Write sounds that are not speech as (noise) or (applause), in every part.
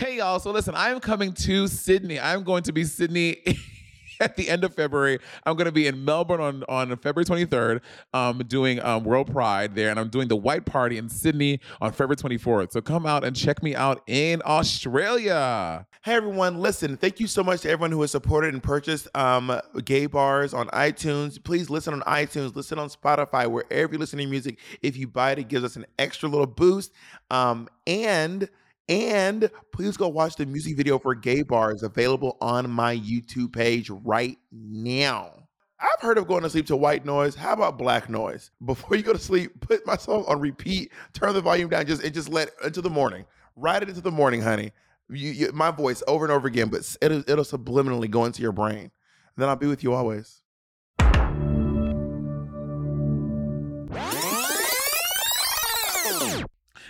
Hey y'all, so listen, I am coming to Sydney. I'm going to be Sydney (laughs) at the end of February. I'm going to be in Melbourne on, on February 23rd, um, doing um, World Pride there, and I'm doing the White Party in Sydney on February 24th. So come out and check me out in Australia. Hey everyone, listen, thank you so much to everyone who has supported and purchased um, gay bars on iTunes. Please listen on iTunes, listen on Spotify, wherever you listen to music. If you buy it, it gives us an extra little boost. Um, and and please go watch the music video for Gay Bars available on my YouTube page right now. I've heard of going to sleep to white noise. How about black noise? (laughs) Before you go to sleep, put my song on repeat, turn the volume down, just and just let into the morning. Ride it into the morning, honey. You, you, my voice over and over again, but it'll, it'll subliminally go into your brain. And then I'll be with you always.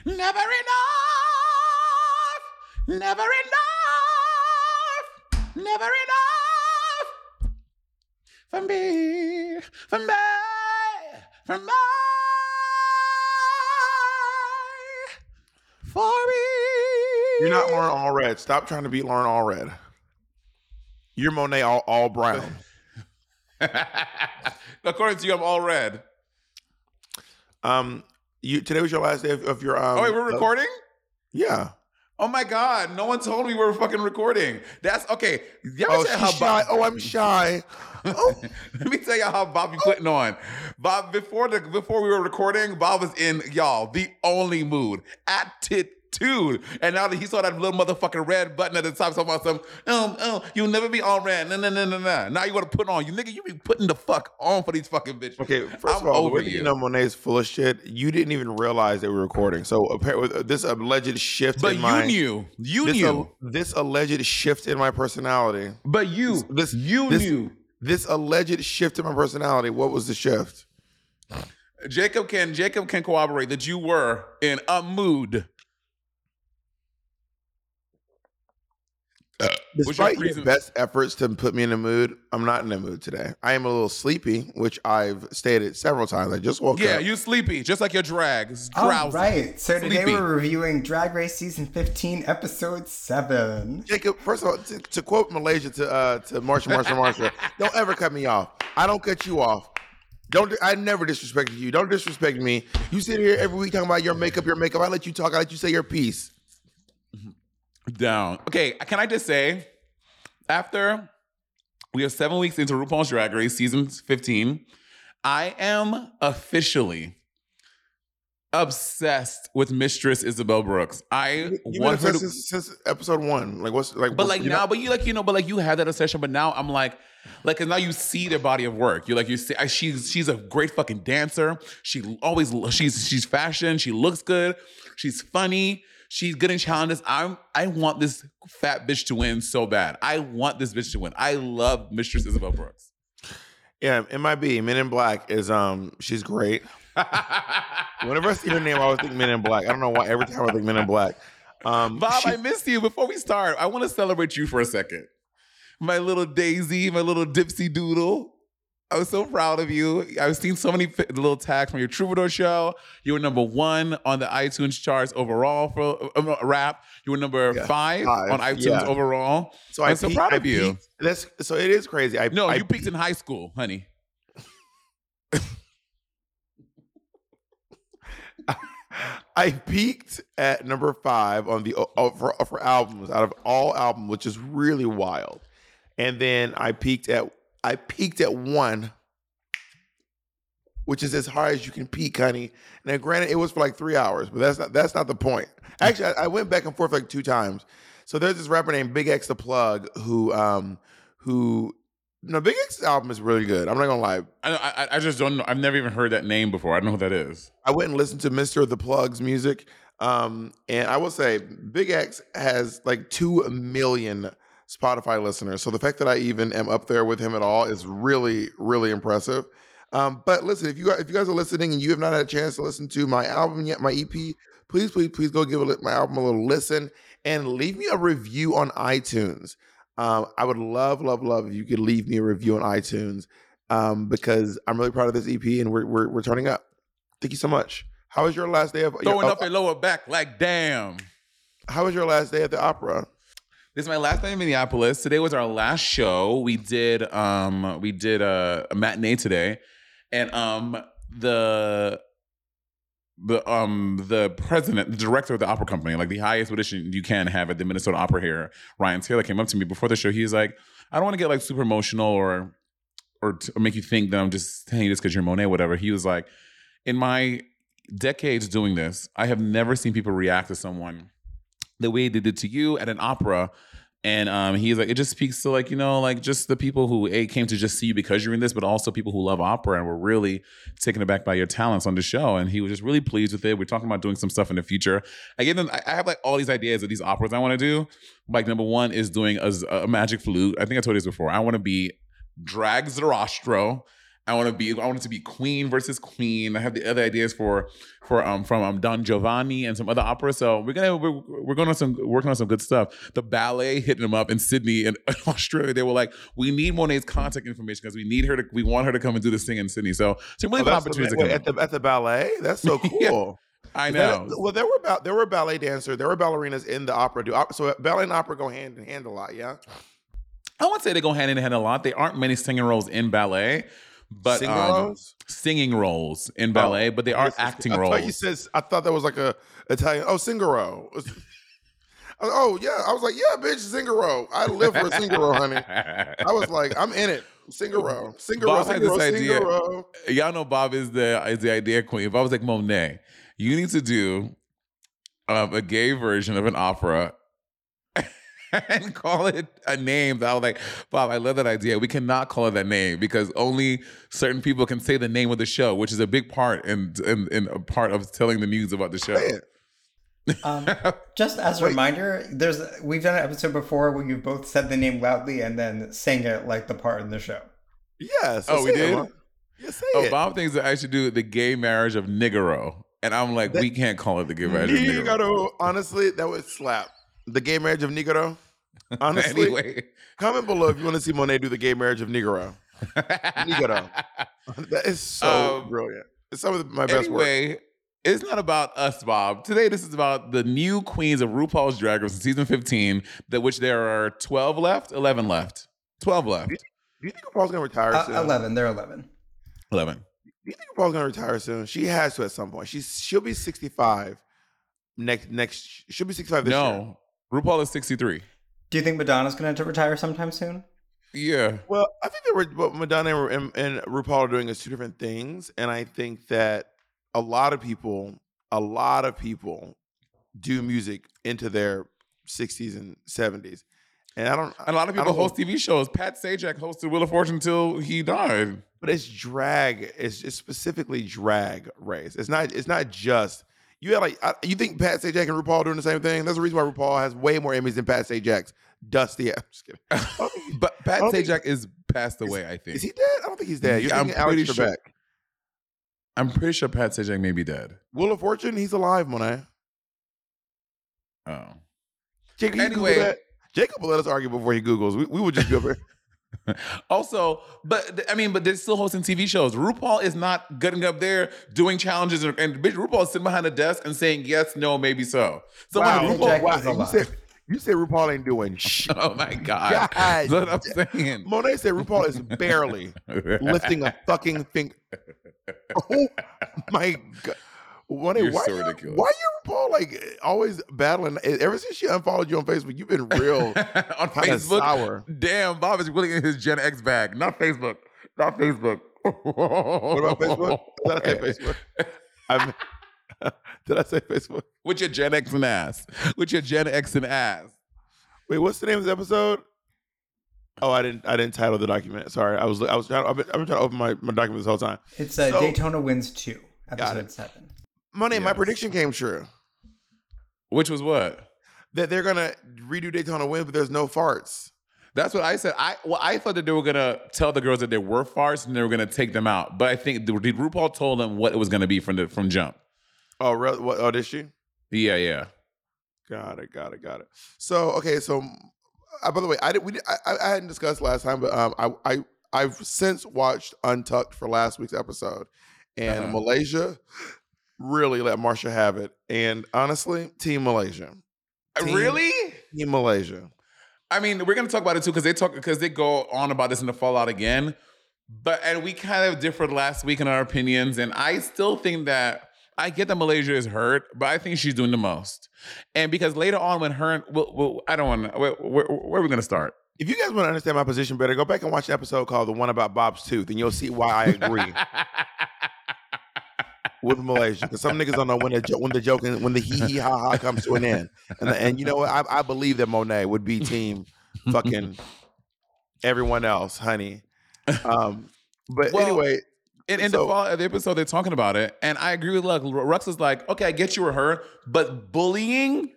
Never enough, never enough, never enough for me, for me, for me, for me. You're not Lauren Allred. Stop trying to be Lauren Allred. You're Monet all, all brown. (laughs) According to you, I'm all red. Um, you today was your last day of, of your um. oh wait, we're of- recording. yeah. Oh my god, no one told me we were fucking recording. That's okay. Ever Oh, she's how shy. Bob- Oh, I'm (laughs) shy. Oh, (laughs) Let me tell y'all how Bob be putting on. Bob, before the before we were recording, Bob was in y'all the only mood, attitude. And now that he saw that little motherfucking red button at the top, talking about some, um, oh, you'll never be all red. No, no, no, no, no. Now you want to put on. You nigga, you be putting the fuck on for these fucking bitches. okay. First I'm of all, you. you know Monet's full of shit. You didn't even realize we were recording. So apparently, this alleged shift but in my. But you knew. You this, knew. al- this alleged shift in my personality. but you. This you this, knew. this alleged shift in my personality. What was the shift? Jacob can Jacob can corroborate that you were in a mood. What's your Despite your reason- best efforts to put me in a mood, I'm not in a mood today. I am a little sleepy, which I've stated several times. I just woke Yeah, up. Yeah, you're sleepy, just like your drag. It's drowsy. right. So today we're reviewing Drag Race season 15, episode 7. Jacob, first of all, to, to quote Malaysia to uh, to Marcia, Marcia, Marcia, (laughs) don't ever cut me off. I don't cut you off. Don't I never disrespected you. Don't disrespect me. You sit here every week talking about your makeup, your makeup. I let you talk. I let you say your piece. Down. Okay, can I just say, after we are seven weeks into RuPaul's Drag Race season 15, I am officially obsessed with Mistress Isabelle Brooks. I want her to since, since episode one. Like what's like? But like now, know- but you like you know, but like you had that obsession. But now I'm like, like, cause now you see their body of work. You like you see, I- she's she's a great fucking dancer. She always she's she's fashion. She looks good. She's funny. She's good in challenges. I'm I want this fat bitch to win so bad. I want this bitch to win. I love Mistress Isabelle Brooks. yeah, MIB Men in Black is um she's great. (laughs) Whenever I see her name, I always think Men in Black. I don't know why. Every time I think Men in Black. Um, Bob, she- I missed you. Before we start, I want to celebrate you for a second. My little Daisy, my little Dipsy Doodle. I was so proud of you. I've seen so many little tags from your Troubadour show. You were number one on the iTunes charts overall for uh, rap. You were number Yeah, five, five, on iTunes yeah. overall. so I'm I so peaked- proud I of you. peaked- That's so it is crazy. I No, I you peaked in high school, honey. (laughs) I peaked at number five on the uh, for, for albums out of all albums, which is really wild. And then I peaked at I peaked at one, which is as high as you can peak, honey. Now, granted, it was for like three hours, but that's not that's not the point. Actually, I, I went back and forth like two times. So there's this rapper named Big X the Plug who um who no Big X's album is really good. I'm not gonna lie. I, I, I just don't know. I've never even heard that name before. I don't know who that is. I went and listened to Mr. The Plug's music. Um, and I will say Big X has like two million Spotify listeners. So the fact that I even am up there with him at all is really, really impressive. Um, but listen, if you guys, if you guys are listening and you have not had a chance to listen to my album yet, my EP, please, please, please go give my album a little listen and leave me a review on iTunes. Um, I would love, love, love if you could leave me a review on iTunes um, because I'm really proud of this EP and we're, we're, we're turning up. Thank you so much. How was your last day of Throwing your, up and lower back like damn. How was your last day at the opera? This is my last night in Minneapolis. Today was our last show. We did um we did a, a matinee today, and um the the um the president, the director of the opera company, like the highest audition you can have at the Minnesota Opera here, Ryan Taylor came up to me before the show. He's like, I don't want to get like super emotional or or, to, or make you think that I'm just saying this because you're Monet, whatever. He was like, in my decades doing this, I have never seen people react to someone the way they did to you at an opera. And um, he's like, it just speaks to like, you know, like just the people who a came to just see you because you're in this, but also people who love opera and were really taken aback by your talents on the show. And he was just really pleased with it. We're talking about doing some stuff in the future. I gave them, I have like all these ideas of these operas I want to do. Like number one is doing a, a magic flute. I think I told you this before. I want to be drag Zoroastro. I want to be. I want it to be queen versus queen. I have the other ideas for for um from um Don Giovanni and some other operas. So we're gonna we're, we're going on some working on some good stuff. The ballet hitting them up in Sydney and (laughs) Australia. They were like, we need Monet's contact information because we need her to. We want her to come and do this thing in Sydney. So some really Oh, that's the- to wait, come at the at the ballet. That's so (laughs) Yeah. cool. I Is that- know. well, there were ba- there were ballet dancers, there were ballerinas in the opera. Do so ballet and opera go hand in hand a lot. Yeah, I won't say they go hand in hand a lot. There aren't many singing roles in ballet, but Singing um, roles? singing roles in ballet, but they are acting I roles. thought you said I thought that was like a Italian. Oh, Singaro. Oh yeah, I was like, yeah, bitch, Singaro. I live for a Singaro, honey. I was like, I'm in it. Singaro, Singaro, Bob had this Singaro, idea. Singaro. Y'all know Bob is the is the idea queen. If I was like Monet, you need to do um, a gay version of an opera and (laughs) call it a name that I was like, Bob, I love that idea. We cannot call it that name because only certain people can say the name of the show, which is a big part and in, in, a part of telling the news about the show. Say. Um, (laughs) just as a Wait. reminder, there's we've done an episode before where you both said the name loudly and then sang it like the part in the show. Yes. Oh, we it, did? Mom. Yeah, say Oh, it. Bob thinks that I should do the gay marriage of Nigaro. And I'm like, That- we can't call it the gay marriage of Nigaro. Nigaro. Honestly, that would slap. The gay marriage of Nigaro. (laughs) Honestly, anyway. comment below if you want to see Monet do the gay marriage of Nigaro. Nigaro. (laughs) That is so Um, brilliant. It's some of my best work. anyway, it's not about us, Bob. Today, this is about the new queens of RuPaul's Drag Race season 15, that which there are 12 left, 11 left. 12 left. Do you think RuPaul's gonna retire Uh, soon? Eleven, they're eleven. 11. Do you think RuPaul's gonna retire soon? She has to at some point. She's she'll be 65 next next she'll be 65 this year. No, RuPaul is 63. Do you think Madonna's going to retire sometime soon? Yeah. Well, I think that were what Madonna and, and RuPaul are doing is two different things, and I think that a lot of people, a lot of people, do music into their 60s and 70s, and I don't. And a lot of people host TV shows. Pat Sajak hosted Wheel of Fortune until he died. but it's drag. It's, it's specifically drag race. It's not. It's not just. You had like I, you think Pat Sajak and RuPaul doing the same thing? That's the reason why RuPaul has way more Emmys than Pat Sajak's dusty. (laughs) I'm just kidding. (laughs) but Pat don't think- Sajak is passed away, I think. Is he dead? I don't think he's dead. You're Yeah, I'm Alex pretty sure- Trebek. I'm pretty sure Pat Sajak may be dead. Wheel of Fortune, he's alive, Monet. Oh. Jacob, Anyway. Jacob will let us argue before he Googles. We, we would just be over here. (laughs) Also, but I mean, but they're still hosting TV shows. RuPaul is not getting up there doing challenges, and, and bitch, RuPaul is sitting behind a desk and saying yes, no, maybe so. So wow, when RuPaul- RuPaul, Jack wow. You said, you said RuPaul ain't doing (laughs) shit. oh my god, God. (laughs) that's what I'm saying. Monet said RuPaul is barely lifting a fucking finger. Oh my god. Monet, You're why, so you, ridiculous. why you RuPaul like always battling? Ever since she unfollowed you on Facebook, you've been real (laughs) on Facebook. sour. Damn, Bob is really in his Gen X bag. Not Facebook. Not Facebook. What about Facebook? (laughs) Did I say Facebook? I'm, (laughs) did I say Facebook? With your Gen X and ass. With your Gen X and ass. Wait, what's the name of the episode? Oh, I didn't. I didn't title the document. Sorry, I was. I was. Trying, I've, been, I've been trying to open my, my document this whole time. It's uh, So- Daytona Wind two, episode seven. Money. My prediction came true. Which was what? That they're gonna redo Daytona Wind, but there's no farts. That's what I said. I well, I thought that they were gonna tell the girls that they were farts and they were gonna take them out. But I think the, RuPaul told them what it was gonna be from the from jump. Oh, real, what? Oh, did she? Yeah, yeah. Got it. Got it. Got it. So okay. So, uh, by the way, I did. We did, I, I hadn't discussed last time, but um, I I I've since watched Untucked for last week's episode, and Uh-huh. Malaysia really let Marcia have it. And honestly, Team Malaysia. Team- really? Team Malaysia. I mean, we're gonna talk about it too because they talk because they go on about this in the fallout again. But and we kind of differed last week in our opinions, and I still think that I get that Malaysia is hurt, but I think she's doing the most. And because later on, when her, well, well I don't want. Where, where, where are we gonna start? If you guys want to understand my position better, go back and watch the episode called "The One About Bob's Tooth," and you'll see why I agree (laughs) with Malaysia. Because some niggas don't know when the when the joke and when the hee hee ha ha comes to an end. And and you know what? I, I believe that Monet would be team fucking everyone else, honey. Um, but Well, anyway, in, in So- the fall of the episode, they're talking about it, and I agree with Luxx. Luxx is like, okay, I get you were her, but bullying,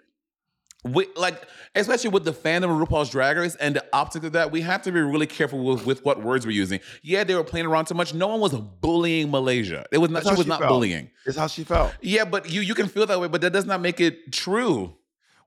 we, like especially with the fandom of RuPaul's Drag Race and the optics of that, we have to be really careful with, with what words we're using. Yeah, they were playing around too much. No one was bullying Malaysia. It was not. That's She was she not felt. bullying. it's how she felt. Yeah, but you you can feel that way, but that does not make it true.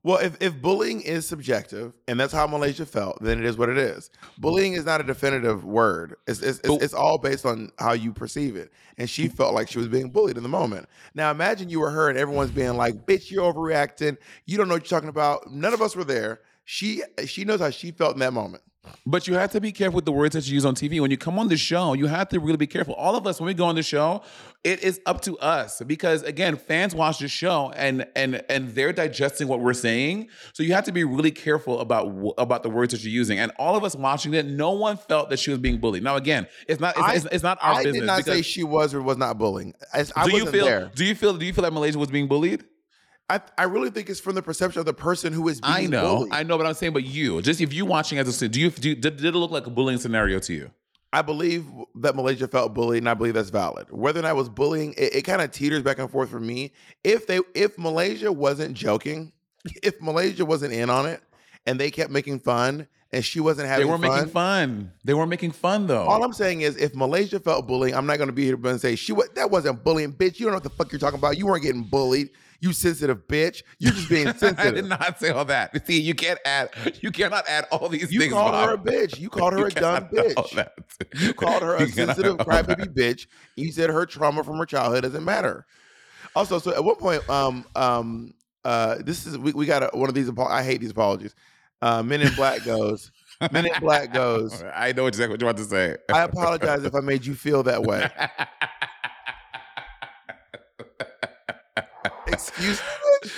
Well, if, if bullying is subjective and that's how Malaysia felt, then it is what it is. Bullying is not a definitive word. It's it's, it's, it's all based on how you perceive it. And she felt like she was being bullied in the moment. Now imagine you were her and everyone's being like, "Bitch, you're overreacting. You don't know what you're talking about." None of us were there. She she knows how she felt in that moment. But you have to be careful with the words that you use on TV. When you come on the show, you have to really be careful. All of us, when we go on the show, it is up to us because again, fans watch the show and and and they're digesting what we're saying. So you have to be really careful about about the words that you're using. And all of us watching it, no one felt that she was being bullied. Now, again, it's not it's, I- it's, it's not our I business. did not say she was or was not bullying. I, I do you feel? there. Do you feel? Do you feel like Malaysia was being bullied? I, I really think it's from the perception of the person who is being I know, bullied. I know, but I'm saying, but you, just if you watching as a, do you do you, did, did it look like a bullying scenario to you? I believe that Malaysia felt bullied, and I believe that's valid. Whether or not it was bullying, it, it kind of teeters back and forth for me. If they, if Malaysia wasn't joking, (laughs) if Malaysia wasn't in on it, and they kept making fun, and she wasn't having. Fun. They were making fun. They were making fun though. all I'm saying is, if Malaysia felt bullying, I'm not going to be here and say she was. That wasn't bullying, bitch. You don't know what the fuck you're talking about. You weren't getting bullied. You sensitive bitch. You're just being sensitive. (laughs) I did not say all that. See, you can't add. You cannot add all these you things. called her a bitch. You called her You a dumb cannot add all bitch. You called her a (laughs) You sensitive add all that. crybaby bitch. You said her trauma from her childhood doesn't matter. Also, so at one point, um, um, uh, this is we, we got a, one of these. I hate these apologies. Uh, Men in Black goes. Men in Black (laughs) goes. I know exactly what you want to say. I apologize if I made you feel that way. Excuse me.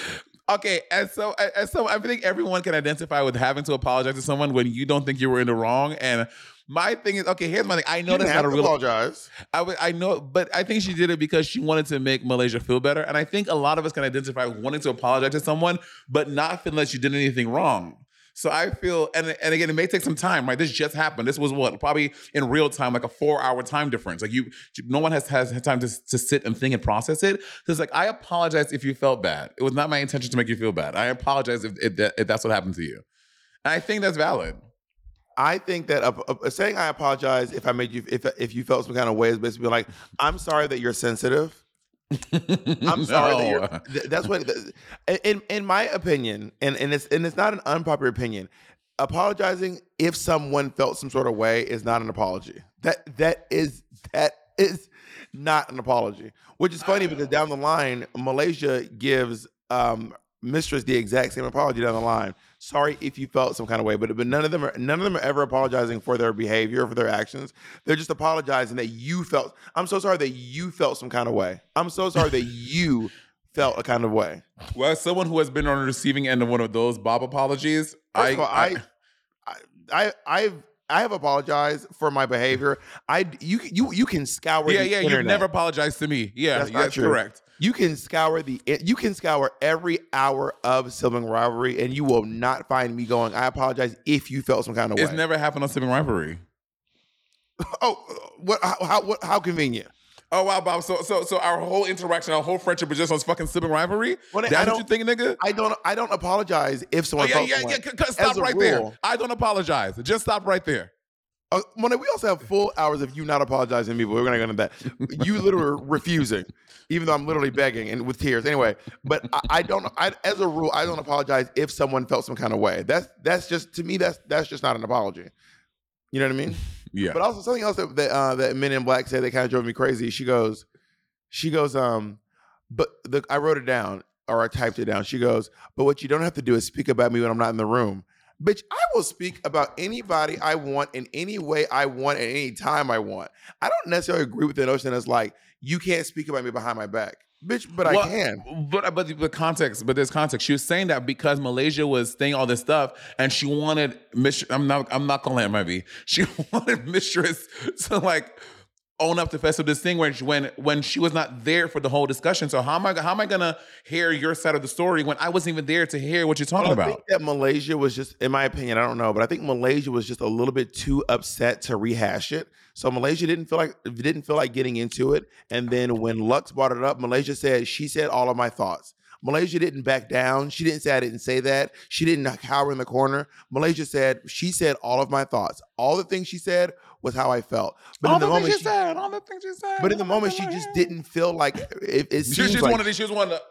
okay, and so and so I think everyone can identify with having to apologize to someone when you don't think you were in the wrong. And my thing is, okay, here's my thing. I know You that's didn't a to real. apologize. I would- I know, but I think she did it because she wanted to make Malaysia feel better. And I think a lot of us can identify with wanting to apologize to someone, but not feeling that you did anything wrong. So I feel, and and again, it may take some time, right? This just happened. This was what probably in real time, like a four hour time difference. Like you, no one has has had time to to sit and think and process it. So it's like I apologize if you felt bad. It was not my intention to make you feel bad. I apologize if if, if that's what happened to you. And I think that's valid. I think that uh, uh, saying I apologize if I made you if if you felt some kind of way is basically like I'm sorry that you're sensitive. I'm sorry that you're. (laughs) No. th- That's what. In in my opinion, and and it's and it's not an unpopular opinion. Apologizing if someone felt some sort of way is not an apology. That that is that is not an apology. Which is funny because down the line, Malaysia gives um, Mistress the exact same apology down the line. Sorry if you felt some kind of way, but but none of them are none of them are ever apologizing for their behavior for their actions. They're just apologizing that you felt. I'm so sorry that you felt some kind of way. I'm so sorry that (laughs) you felt a kind of way. Well, as someone who has been on the receiving end of one of those Bob apologies, I, all, I, I, I, I've, I have apologized for my behavior. I, you, you, you can scour. yeah, yeah, internet. you've never apologized to me. Yeah, That's that's, correct. You can scour the. You can scour every hour of sibling rivalry, and you will not find me going. I apologize if you felt some kind of It's way. never happened on sibling rivalry. (laughs) oh, what? How? How, what, how convenient. Oh wow, Bob. So so so our whole interaction, our whole friendship was just on fucking sibling rivalry. Well, I That's what don't- you think, nigga? I don't. I don't apologize if Oh someone yeah, felt yeah, yeah. c- Stop right rule. there. I don't apologize. Just stop right there. Uh, Mona, we also have full hours of you not apologizing to me, but we're gonna go into that. You literally refusing, even though I'm literally begging and with tears. Anyway, but I, I don't. I, as a rule, I don't apologize if someone felt some kind of way. That's that's just to me. That's that's just not an apology. You know what I mean? (laughs) Yeah. But also something else that that, uh, that Men in Black said that kind of drove me crazy. She goes, she goes, um, but the I wrote it down. or I typed it down. She goes, "But what you don't have to do is speak about me when I'm not in the room." Bitch, I will speak about anybody I want in any way I want at any time I want. I don't necessarily agree with the notion that's like you can't speak about me behind my back, bitch. But Well, I can. But but the context, but there's context. She was saying that because Malaysia was saying all this stuff, and she wanted Mistress. I'm not. I'm not calling it maybe. She (laughs) wanted Mistress to like own up to festive thing when she, when she was not there for the whole discussion. So how am I how am I gonna hear your side of the story when I wasn't even there to hear what you're talking I about? think that Malaysia was just, in my opinion, I don't know, but I think Malaysia was just a little bit too upset to rehash it. So Malaysia didn't feel like didn't feel like getting into it. And then when Luxx brought it up, Malaysia said she said all of my thoughts. Malaysia didn't back down. She didn't say I didn't say that. She didn't cower in the corner. Malaysia said she said all of my thoughts. All the things she said was how I felt. But all in the the moment, things she, she said, all the things she said. but in the moment, she just didn't feel like uh, it. it She, seems she's like, one of these. She was one of the.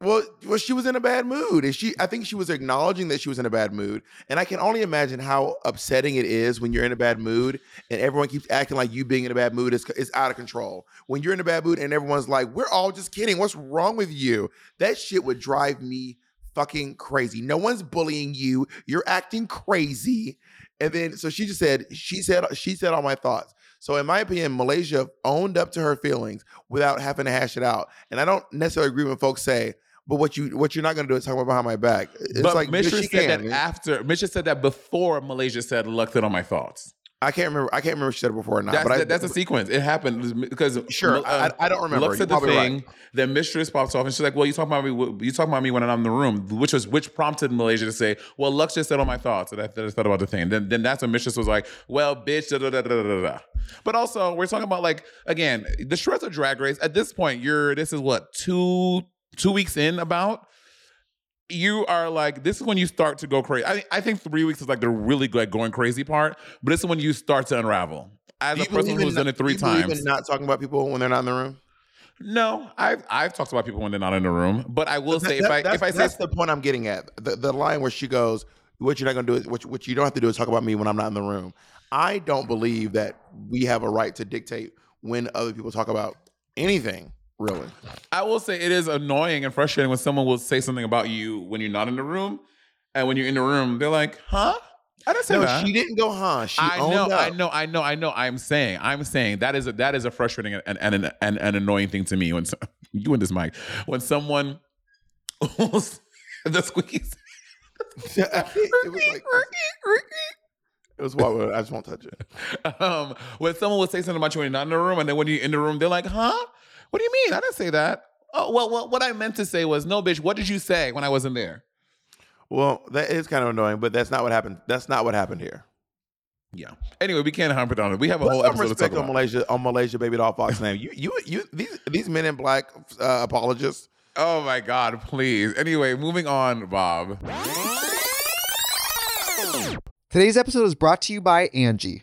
Well, well, she was in a bad mood, and she. I think she was acknowledging that she was in a bad mood, and I can only imagine how upsetting it is when you're in a bad mood and everyone keeps acting like you being in a bad mood is is out of control. When you're in a bad mood and everyone's like, "We're all just kidding. What's wrong with you?" That shit would drive me fucking crazy. No one's bullying you. You're acting crazy, and then so she just said she said she said all my thoughts. So in my opinion, Malaysia owned up to her feelings without having to hash it out, and I don't necessarily agree when folks say. But what you what you're not gonna do is talk about behind my back. It's but like she said can. that after. Mistress said that before Malaysia said "lucked it on my thoughts." I can't remember. I can't remember if she said it before or not. That's, but I, that- that's a sequence. It happened because Sure, uh, I- I don't remember. Luxx You're the probably right. thing. Then Mistress pops off and she's like, "Well, you talk about me. You talk about me when I'm in the room," which was which prompted Malaysia to say, "Well, Luxx just said all my thoughts." And I, I thought about the thing. Then then that's when Mistress was like, "Well, bitch." Da, da, da, da, da, da. But also, we're talking about like again the shreds of Drag Race. At this point, you're this is what two two weeks in about. You are like this is when you start to go crazy. I, I think three weeks is like the really like going crazy part, but this is when you start to unravel. As a person who's not- done it three times, not talking about people when they're not in the room. no, I've I've talked about people when they're not in the room, but I will say if I if I say that's the point I'm getting at. The, the line where she goes, "What you're not going to do is what, what you don't have to do is talk about me when I'm not in the room." I don't believe that we have a right to dictate when other people talk about anything. Really, I will say it is annoying and frustrating when someone will say something about you when you're not in the room, and when you're in the room, they're like, "Huh? I didn't say no, that." she didn't go, huh? She I know, up. I know, I know, I know. I'm saying, I'm saying that is a that is a frustrating and and an, an, an annoying thing to me when so, (laughs) you and this mic when someone the squeakies. (laughs) it was like it was what I just won't touch it. (laughs) um, when someone will say something about you when you're not in the room, and then when you're in the room, they're like, "Huh? What do you mean? I didn't say that." Oh, well, well, what I meant to say was, "No, bitch. What did you say when I wasn't there?" Well, that is kind of annoying, but that's not what happened. That's not what happened here. Yeah. Anyway, we can't harp it on it. We have a Put whole some episode to talk respect on. Malaysia on Malaysia Babydoll Foxx name. You you you these these men in black uh, apologists. Oh my God, please. Anyway, moving on, Bob. Today's episode is brought to you by Angi.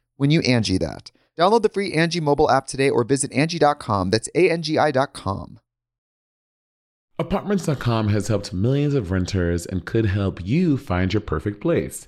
when you Angi that. Download the free Angi mobile app today or visit Angi.com. That's A-N-G-I dot com. Apartments.com has helped millions of renters and could help you find your perfect place.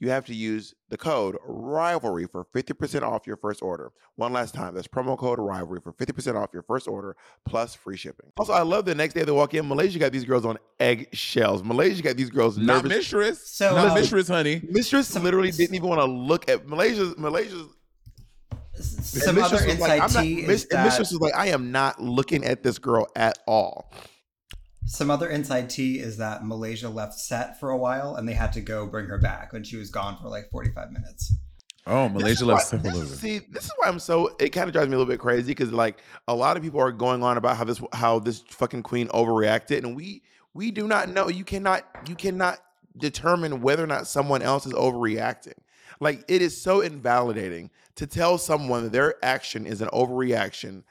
you have to use the code rivalry for 50% off your first order. One last time, that's promo code rivalry for 50% off your first order plus free shipping. Also, I love the next day they walk in, Malaysia got these girls on eggshells. Malaysia got these girls Not mistress. So, Not um, mistress, honey. Mistress literally didn't even want to look at Malaysia's Malaysia's Some other was like, inside I'm not- is and that Mistress was like, I am not looking at this girl at all. Some other inside tea is that Malaysia left set for a while and they had to go bring her back when she was gone for like 45 minutes. Oh, Malaysia left loves why- this See, this is why I'm so. It kind of drives me a little bit crazy because like a lot of people are going on about how this how this fucking queen overreacted, and we we do not know. You cannot you cannot determine whether or not someone else is overreacting. Like it is so invalidating to tell someone that their action is an overreaction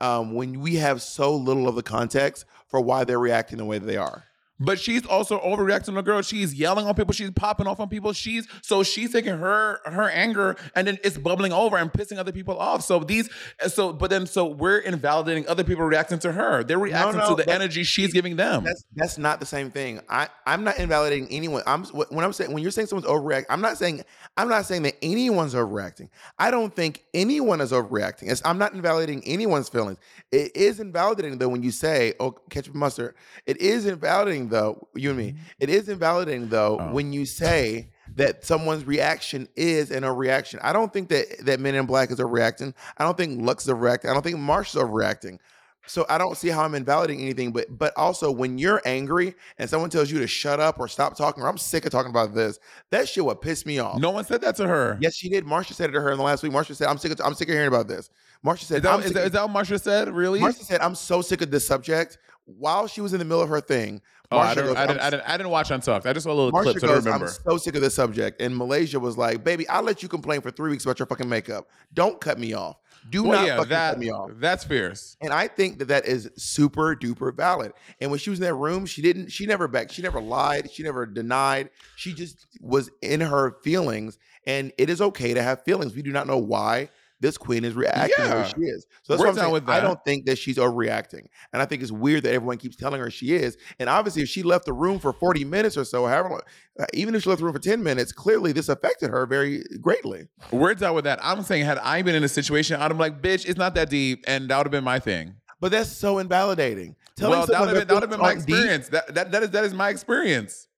um, when we have so little of the context for why they're reacting the way they are. But she's also overreacting to girl. She's yelling on people. She's popping off on people. She's so she's taking her her anger and then it's bubbling over and pissing other people off. So these so but then so we're invalidating other people reacting to her. They're reacting no, to the energy she's giving them. That's that's not the same thing. I I'm not invalidating anyone. I'm when I'm saying when you're saying someone's overreacting, I'm not saying I'm not saying that anyone's overreacting. I don't think anyone is overreacting. It's, I'm not invalidating anyone's feelings. It is invalidating though when you say, "Oh, ketchup mustard." It is invalidating though, you and me. Mm-hmm. It is invalidating though Oh. when you say that someone's reaction is an overreaction. I don't think that that Men in Black is overreacting. I don't think Luxx is overreacting. I don't think Marsh is overreacting. So I don't see how I'm invalidating anything, but but also when you're angry and someone tells you to shut up or stop talking, or I'm sick of talking about this, that shit would piss me off. no one said that to her. Yes, she did. Marcia said it to her in the last week. Marcia said, "I'm sick. Of, I'm sick of hearing about this." Marcia said, Is that, is, that, is that what Marcia said? Really? Marcia said, "I'm so sick of this subject." While she was in the middle of her thing, oh, I, Marcia goes, I, didn't, "I'm I, didn't, I didn't watch Untucked. I just saw a little Marcia clip so I goes, don't I'm so sick of this subject. And Malaysia was like, baby, I'll let you complain for three weeks about your fucking makeup. Don't cut me off. Do well, not yeah, fucking that, cut me off. that's fierce. And I think that that is super duper valid. And when she was in that room, she didn't, she never back, she never lied, she never denied. She just was in her feelings. And it is okay to have feelings. We do not know why this queen is reacting Yeah. she is. So that's We're what I'm saying. with that. I don't think that she's overreacting, and I think it's weird that everyone keeps telling her she is. And obviously, if she left the room for 40 minutes or so, however, long, uh, even if she left the room for 10 minutes, clearly this affected her very greatly. We're done with that. I'm saying, had I been in a situation, I'd have like, bitch, it's not that deep. And that would have been my thing. But that's so invalidating. Telling well, that would have been, that been my deep- experience. That, that, that, is, that is my experience.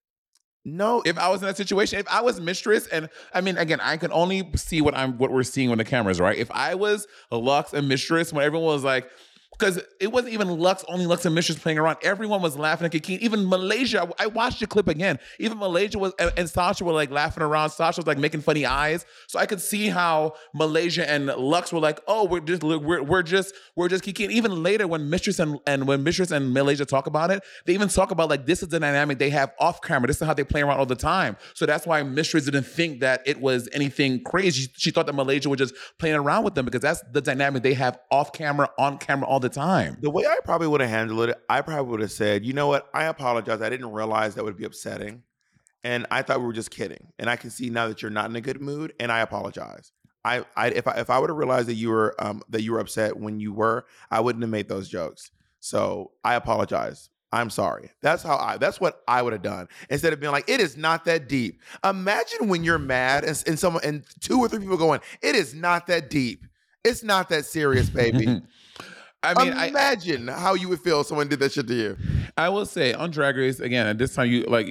No, If I was in that situation, if I was mistress, and I mean, again, I can only see what I'm what we're seeing on the cameras, right? If I was a Luxx and mistress, when everyone was like, because it wasn't even Luxx, only Luxx and Mistress playing around. Everyone was laughing at Kikine. Even Malaysia, I watched the clip again. Even Malaysia was and, and Sasha were like laughing around. Sasha was like making funny eyes. So I could see how Malaysia and Luxx were like, oh, we're just we're, we're just we're just Kikine. Even later when Mistress and, and when Mistress and Malaysia talk about it, they even talk about like this is the dynamic they have off camera. This is how they play around all the time. So that's why Mistress didn't think that it was anything crazy. She, she thought that Malaysia was just playing around with them because that's the dynamic they have off camera, on camera all the time. The way I probably would have handled it, I probably would have said, you know what? I apologize. I didn't realize that would be upsetting. And I thought we were just kidding. And I can see now that you're not in a good mood, and I apologize. I, I if I if I would have realized that you were um that you were upset when you were, I wouldn't have made those jokes. So I apologize. I'm sorry. That's how I that's what I would have done. Instead of being like, it is not that deep. Imagine when you're mad and, and someone and two or three people going, it is not that deep. It's not that serious, baby. (laughs) I mean, I, Imagine how you would feel if someone did that shit to you. I will say on Drag Race again. At this time, you like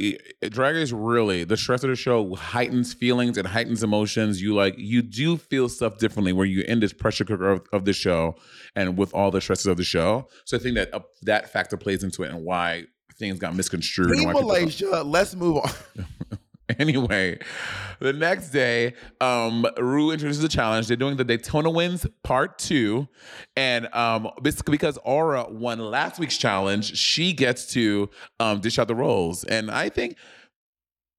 Drag Race. Really, the stress of the show heightens feelings. It heightens emotions. You like you do feel stuff differently where you're in this pressure cooker of, of the show, and with all the stresses of the show. So I think that uh, that factor plays into it and why things got misconstrued. and Leave why people thought- Malaysia. Let's move on. (laughs) (laughs) Anyway, the next day, um, Rue introduces a challenge. They're doing the Daytona Wind Part Two, and um, because Aura won last week's challenge, she gets to um, dish out the roles. And I think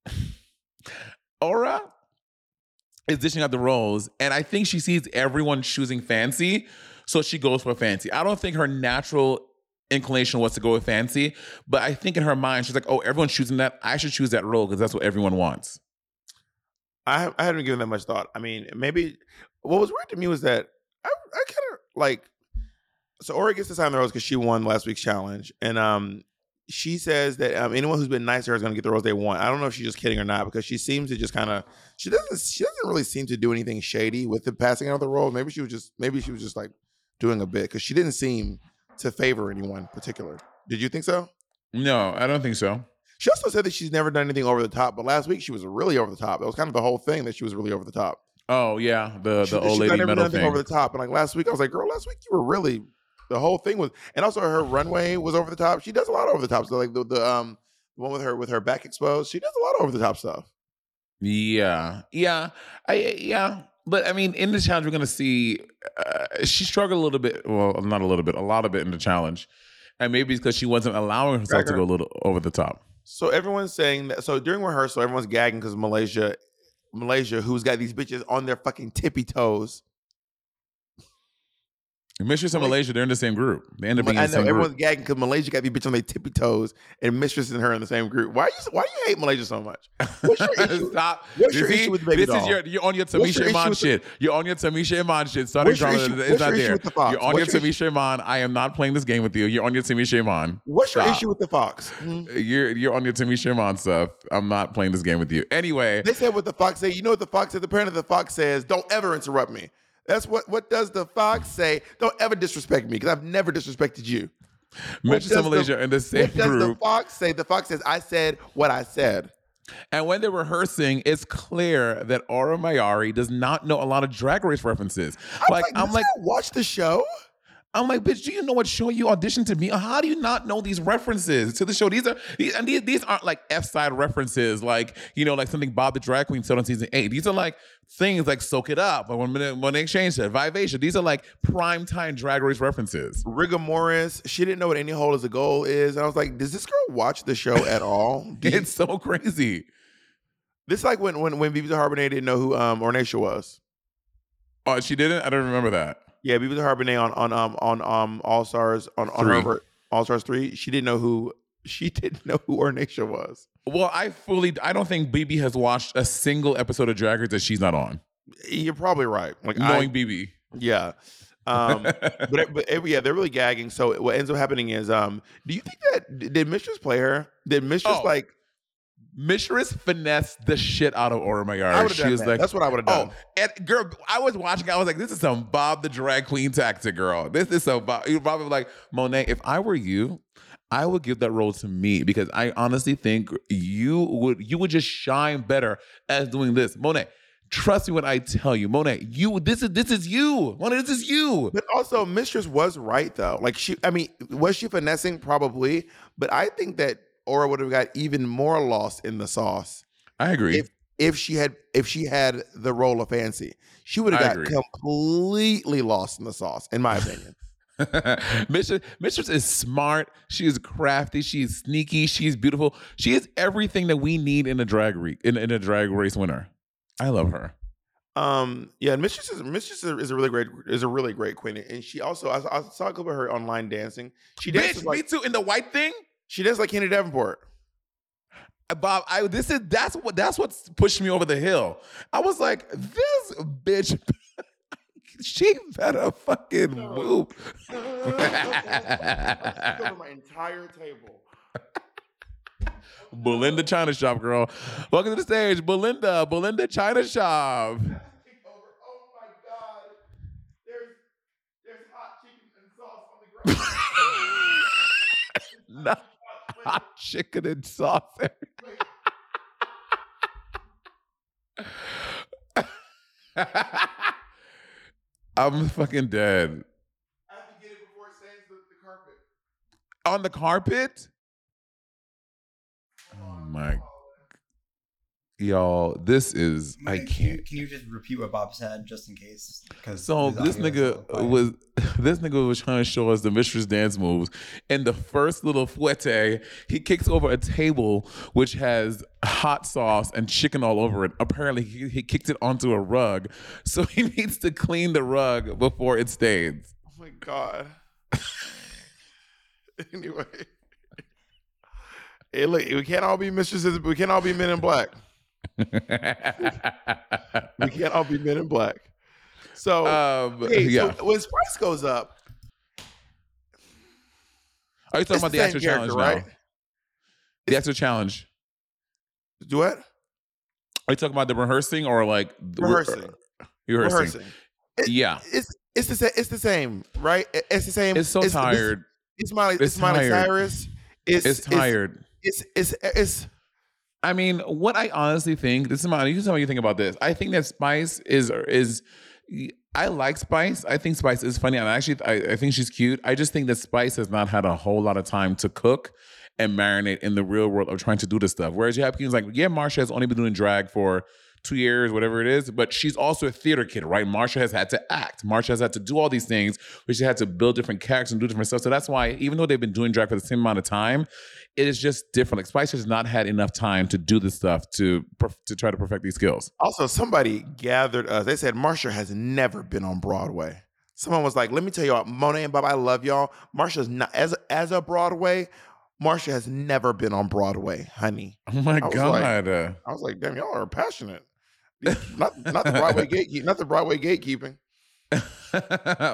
(sighs) Aura is dishing out the roles, and I think she sees everyone choosing fancy, so she goes for fancy. I don't think her natural inclination was to go with fancy, but I think in her mind she's like, "Oh, everyone's choosing that. I should choose that role because that's what everyone wants." I I haven't given that much thought. I mean, maybe what was weird to me was that I I kind of like so Aura gets to sign the rose because she won last week's challenge, and um she says that um, anyone who's been nice to her is going to get the rose they want. I don't know if she's just kidding or not because she seems to just kind of she doesn't she doesn't really seem to do anything shady with the passing out of the role. Maybe she was just maybe she was just like doing a bit because she didn't seem to favor anyone particular. Did you think so? No, I don't think so. She also said that she's never done anything over the top, but last week she was really over the top. That was kind of the whole thing that she was really over the top. Oh yeah, the She- the old lady metal thing. over the top. And like last week, I was like, girl, last week you were really the whole thing was, and also her runway was over the top. She does a lot over the top stuff, like the, the um the one with her with her back exposed. She does a lot of over the top stuff. Yeah, yeah, I yeah. But I mean, in the challenge, we're gonna see uh, she struggled a little bit. Well, not a little bit, a lot of it in the challenge, and maybe it's because she wasn't allowing herself to go a little over the top. So everyone's saying that. So during rehearsal, everyone's gagging because Malaysia, Malaysia, who's got these bitches on their fucking tippy toes. Mistress and Malaysia, they're in the same group. They end up being I in the know everyone's group. gagging because Malaysia got these bitches on their tippy toes, and Mistress and her in the same group. Why you Why do you hate Malaysia so much? What's your (laughs) issue? Stop. What's your see? issue with the baby This is your you're on your What's your Tamisha Iman with the- shit. You're on your Tamisha Iman shit. Starting drama what's not there. the You're on What's your your Tamisha Iman. I am not playing this game with you. You're on your Tamisha Iman. What's your Stop. issue with the fox? Hmm? You're you're on your Tamisha Iman stuff. I'm not playing this game with you. Anyway, They said what the fox said. You know what the fox said? The parent of the fox says, "Don't ever interrupt me." That's what. What does the fox say? Don't ever disrespect me because I've never disrespected you. Does Malaysia in the same group. What does the fox say? The fox says, "I said what I said." And when they're rehearsing, it's clear that Aura Mayari does not know a lot of drag race references. I was like, I'm like, watch the show. I'm like, bitch, do you know what show you auditioned to be? on? How do you not know these references to the show? These are these, and these, these aren't like F side references, like you know, like something Bob the Drag Queen said on season eight. These are like things like "Soak It Up" or when they, when they changed it, "Vivacia." These are like prime time Drag Race references. Rigor Morris. She didn't know what any hole as a goal is, and I was like, "Does this girl watch the show at all?" (laughs) It's so crazy. this is like when when when BeBe Zahara Benet didn't know who um Ornacia was. Oh, she didn't. I don't remember that. Yeah, BeBe Zahara Benet on on um on um All Stars on on Three. her All Stars three. She didn't know who she (laughs) didn't know who Ornacia was. Well, I fully. I don't think BeBe has watched a single episode of Drag Race that she's not on. You're probably right. Like Knowing I, BeBe. Yeah. Um, (laughs) but it- but it- yeah, they're really gagging. So what ends up happening is, um, do you think that did Mistress play her? Did Mistress Oh, like? Mistress finessed the shit out of Aura I would have She was that. like, That's what I would have done. Oh, and girl, I was watching. I was like, "This is some Bob the drag queen tactic, girl. This is so Bob." You probably like Monet. If I were you, I would give that role to me because I honestly think you would you would just shine better as doing this, Monet. Trust me when I tell you, Monet. You this is this is you, Monet. This is you. But also, Mistress was right though. Like she, I mean, was she finessing? Probably. But I think that Aura would have got even more lost in the sauce I agree. if if she had if she had the role of Fancy. She would have got agree. completely lost in the sauce, in my (laughs) opinion. Mistress, Mistress is smart. She is crafty. She is sneaky. She is beautiful. She is everything that we need in a drag re- in, in a drag race winner. I love her. Um, yeah, Mistress is Mistress is a really great is a really great queen, and she also I, I saw a clip of her online dancing. She dances Bitch, like me too. In the white thing, she dances like Kenny Davenport. Uh, Bob. I this is that's what that's what's pushed me over the hill. I was like, this bitch. (laughs) she better fucking move. Cover my entire table. (laughs) Belinda China Shop, girl. Welcome to the stage, Belinda. Belinda China Shop. Oh (laughs) hot chicken and sauce on the ground. Not hot chicken and sauce. I'm fucking dead. I have to get it before it the carpet. On the carpet? Oh my y'all, this is I Can you- can't. Can you just repeat what Bob said, just in case? Because So this nigga was (laughs) this nigga was trying to show us the mistress dance moves. And the first little fouette, he kicks over a table which has hot sauce and chicken all over it. Apparently, he, he kicked it onto a rug, so (laughs) he needs to clean the rug before it stains. Oh my god. (laughs) anyway. Hey, look, we can't all be mistresses. but We can't all be men in black. We (laughs) can't all be men in black. So, um, okay, yeah. so when price goes up, Are you talking about the actual challenge character, now? The actual challenge. Do what? Are you talking about the rehearsing or like the Rehearsing. Rehearsing. Rehearsing. It- Yeah. It's it's the same. It's the same, right? It's the same. It's so it's, tired. It's, Miley. It's, It's Miley tired. Cyrus. It's, It's tired. It's it's it's, it's I mean, what I honestly think, this is my you tell me what you think about this. I think that Spice is is I like Spice. I think Spice is funny. And actually I, I think she's cute. I just think that Spice has not had a whole lot of time to cook and marinate in the real world of trying to do this stuff. Whereas you have queens like, yeah, Marcia has only been doing drag for two years, whatever it is, but she's also a theater kid, right? Marcia has had to act. Marcia has had to do all these things, but she had to build different characters and do different stuff. So that's why, even though they've been doing drag for the same amount of time, it is just different. Like Spice has not had enough time to do this stuff to to try to perfect these skills. also somebody gathered us. They said Marcia has never been on Broadway. Someone was like, "Let me tell y'all, Monet and Bob, I love y'all. Marcia's not as as a Broadway. Marcia has never been on Broadway, honey." Oh my I god! uh, I was like, "Damn, y'all are passionate." not not the Broadway (laughs) gate, not the Broadway gatekeeping. (laughs)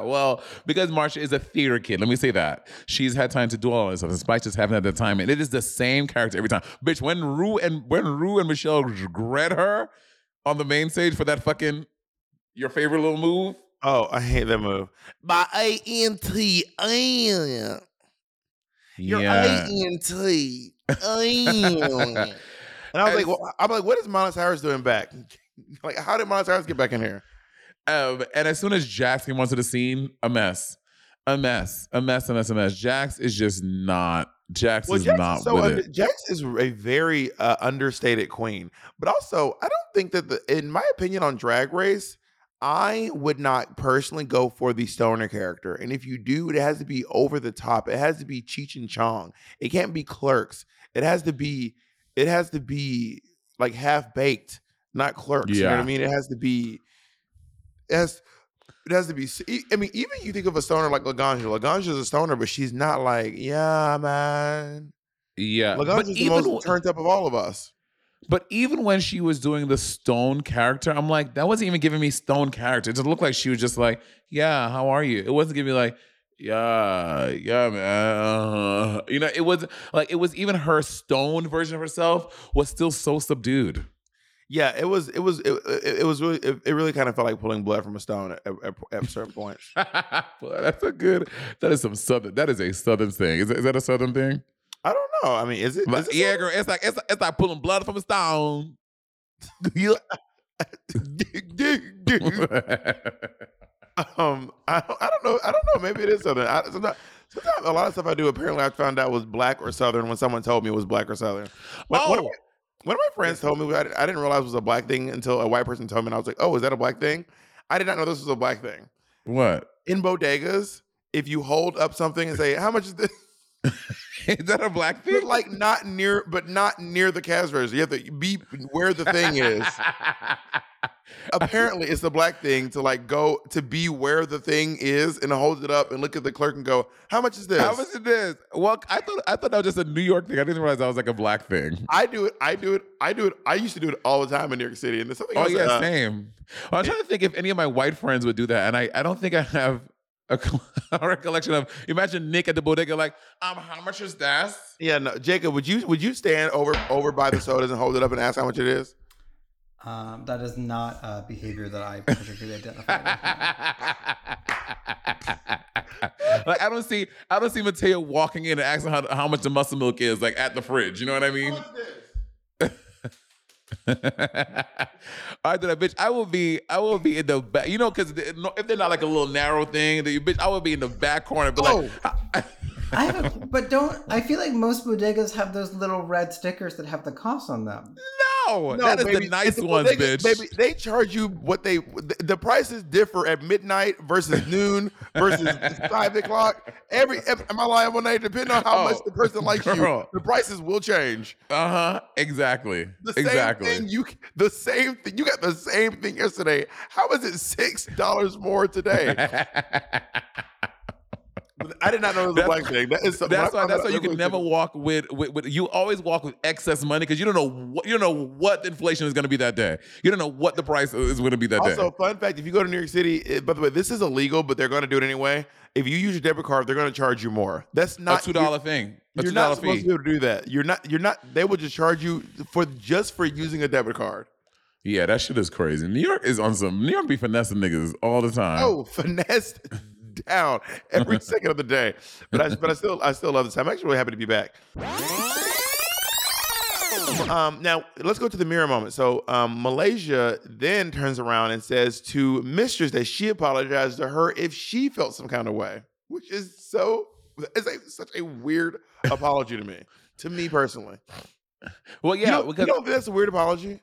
well, because Marcia is a theater kid, let me say that she's had time to do all this stuff. And Spice just haven't had the time, and it is the same character every time. Bitch, when Rue and when Rue and Michelle read her on the main stage for that fucking your favorite little move. Oh, I hate that move. By A N T N. You're yeah, A N T. And (laughs) I was like, well, I'm like, what is Miley Cyrus doing back? (laughs) Like, how did Miley Cyrus get back in here? Um, and as soon as Jax came onto the scene, a mess, a mess, a mess, a mess, a mess. Jax is just not. Jax is Jax not so with under, it. Jax is a very uh, understated queen, but also I don't think that the, in my opinion on Drag Race, I would not personally go for the stoner character. And if you do, it has to be over the top. It has to be Cheech and Chong. It can't be Clerks. It has to be. It has to be like half baked, not Clerks. You know what I mean? It has to be. It has. It has to be. I mean, even you think of a stoner like Laganja. Laganja is a stoner, but she's not like, yeah, man. Yeah, Laganja's the most turned up of all of us. But even when she was doing the stone character, I'm like, that wasn't even giving me stone character. It just looked like she was just like, yeah, how are you? It wasn't giving me like, yeah, yeah, man. You know, it was like it was even her stone version of herself was still so subdued. Yeah, it was. It was. It, it, it was really. It, it really kind of felt like pulling blood from a stone at, at, at certain points. (laughs) Boy, that's a good. That is some southern. That is a southern thing. Is, that- is that a southern thing? I don't know. I mean, is it? Like, is yeah, girl. It's like it's, it's like pulling blood from a stone. (laughs) Um, I don't, I don't know. I don't know. Maybe it is southern. I, sometimes, sometimes a lot of stuff I do apparently I found out was black or southern when someone told me it was black or southern. One Oh. my, one of my friends told me I, I didn't realize it was a black thing until a white person told me, and I was like, "Oh, is that a black thing?" I did not know this was a black thing. what? In bodegas, if you hold up something and say, "How much is this?" (laughs) Is that a black But thing? like not near, but not near the cash register. You have to be where the thing is. (laughs) Apparently, it's the black thing to like go to be where the thing is and hold it up and look at the clerk and go, "How much is this?" How much is this? Well, I thought I thought that was just a New York thing. I didn't realize that was like a black thing. I do it. I do it. I do it. I used to do it all the time in New York City, and there's something. Oh else, yeah, uh, same. I'm trying to think if any of my white friends would do that, and I, I don't think I have a, (laughs) a recollection of. Imagine Nick at the bodega, like, um, how much is that? Yeah, no, Jacob, would you would you stand over over by the sodas and hold it up and ask how much it is? Um, that is not a behavior that I particularly identify with. (laughs) like I don't see I don't see Mateo walking in and asking how, how much the muscle milk is like at the fridge. You know what I mean? (laughs) All right, then, bitch. I will be, I will be in the back. You know, because if they're not like a little narrow thing, then you bitch, I will be in the back corner. But like, I have, a, but don't. I feel like most bodegas have those little red stickers that have the cost on them. no, that is baby, the nice it's- ones, they, bitch. Baby, they charge you what they the, the prices differ at midnight versus noon versus (laughs) five o'clock. Every am I lying one night? Depending on how Oh, much the person likes you, the prices will change. Uh huh. Exactly. The same exactly. thing you the same thing you got the same thing yesterday. How is it six dollars more today? (laughs) I did not know it was a That's- black thing. That is That's why. That's why you can never walk with, with, with. You always walk with excess money because you don't know what you don't know what inflation is going to be that day. You don't know what the price is going to be that Also, day. Also, fun fact: if you go to New York City, it, by the way, this is illegal, but they're going to do it anyway. If you use your debit card, they're going to charge you more. That's not A two dollar thing. A You're not supposed fee. to be able to do that. You're not. You're not. They will just charge you for just for using a debit card. Yeah, that shit is crazy. New York is on some. New York be finessing niggas all the time. Oh, (laughs) finessed down every (laughs) second of the day. But I, but I still, I still love this. I'm actually really happy to be back. Um, now let's go to the mirror moment. So um, Malaysia then turns around and says to Mistress that she apologized to her if she felt some kind of way, which is so. It's like such a weird apology to me, to me personally. well, You yeah, don't- you don't think that's a weird apology?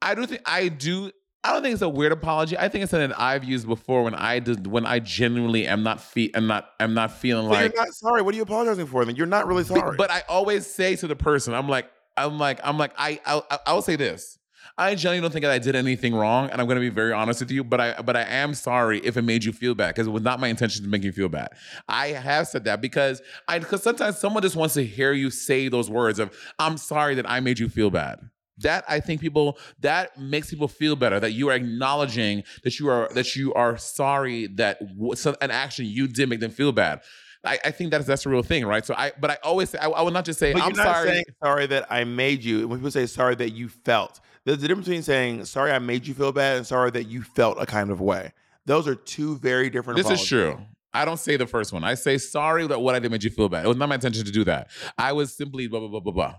I do think I do. I don't think it's a weird apology. I think it's something that I've used before when I did when I genuinely am not fe- I'm not I'm not feeling So like you're not sorry. What are you apologizing for? Then you're not really sorry. But I always say to the person, I'm like, I'm like, I'm like, I, I, I will say this. I genuinely don't think that I did anything wrong, and I'm going to be very honest with you. But I, but I am sorry if it made you feel bad because it was not my intention to make you feel bad. I have said that because I, because sometimes someone just wants to hear you say those words of, "I'm sorry that I made you feel bad." That I think people that makes people feel better that you are acknowledging that you are that you are sorry that some, an action you did make them feel bad. I, I think that's that's a real thing, right? So I, but I always say I, I will not just say But I'm sorry. sorry that I made you. When people say sorry that you felt, there's a difference between saying sorry I made you feel bad and sorry that you felt a kind of way. Those are two very different. this apologies. is true. I don't say the first one. I say sorry that what I did made you feel bad. It was not my intention to do that. I was simply blah blah blah blah blah.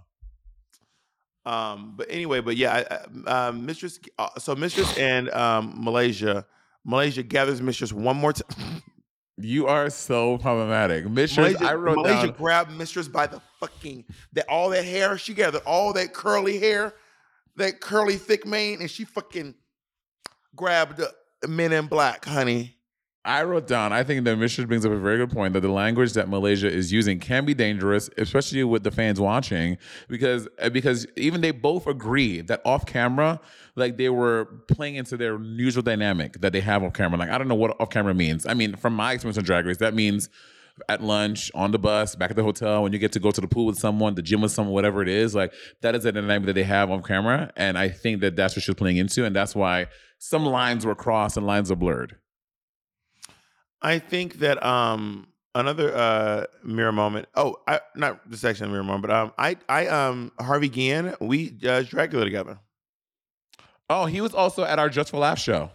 Um, but anyway, but yeah, I- I- um, Mistress. Uh, so Mistress and um, Malaysia, Malaysia gathers Mistress one more time. (laughs) You are so problematic, Mistress. Malaysia, I wrote Malaysia down. grabbed Mistress by the fucking that all that hair. She gathered all that curly hair, that curly thick mane, and she fucking grabbed the men in black, honey. I wrote down. I think that Mistress brings up a very good point that the language that Malaysia is using can be dangerous, especially with the fans watching, because uh, because even they both agree that off camera, like they were playing into their usual dynamic that they have off camera. Like I don't know what off camera means. I mean, from my experience on Drag Race, that means at lunch, on the bus, back at the hotel, when you get to go to the pool with someone, the gym with someone, whatever it is, like that is the dynamic that they have on camera. And I think that that's what she's playing into. And that's why some lines were crossed and lines are blurred. I think that um another uh mirror moment. Oh, I not the section mirror moment, but um I I um Harvey Guillen, we judged Dracula together. Oh, he was also at our Just for Laugh show.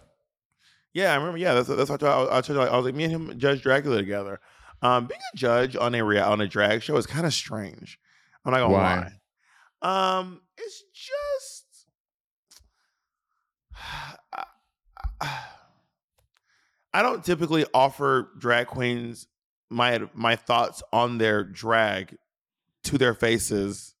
Yeah, I remember. Yeah, that's that's what I, I, I told you. I was like, me and him judge Dracula together. Um, being a judge on a rea- on a drag show is kind of strange. I'm not gonna Why? lie. Um, it's just. (sighs) I don't typically offer drag queens my my thoughts on their drag to their faces.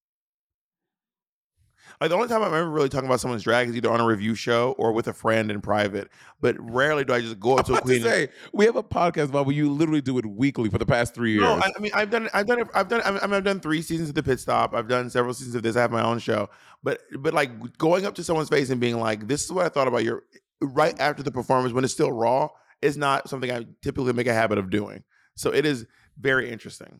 Like the only time I'm ever really talking about someone's drag is either on a review show or with a friend in private. But rarely do I just go up to a About to queen. say, we have a podcast about where you literally do it weekly for the past three years. No, I, I mean I've done I've done I've done I mean, I've done three seasons of the pit stop. I've done several seasons of this. I have my own show. But but like going up to someone's face and being like, "This is what I thought about your," right after the performance when it's still raw, is not something I typically make a habit of doing. So it is very interesting.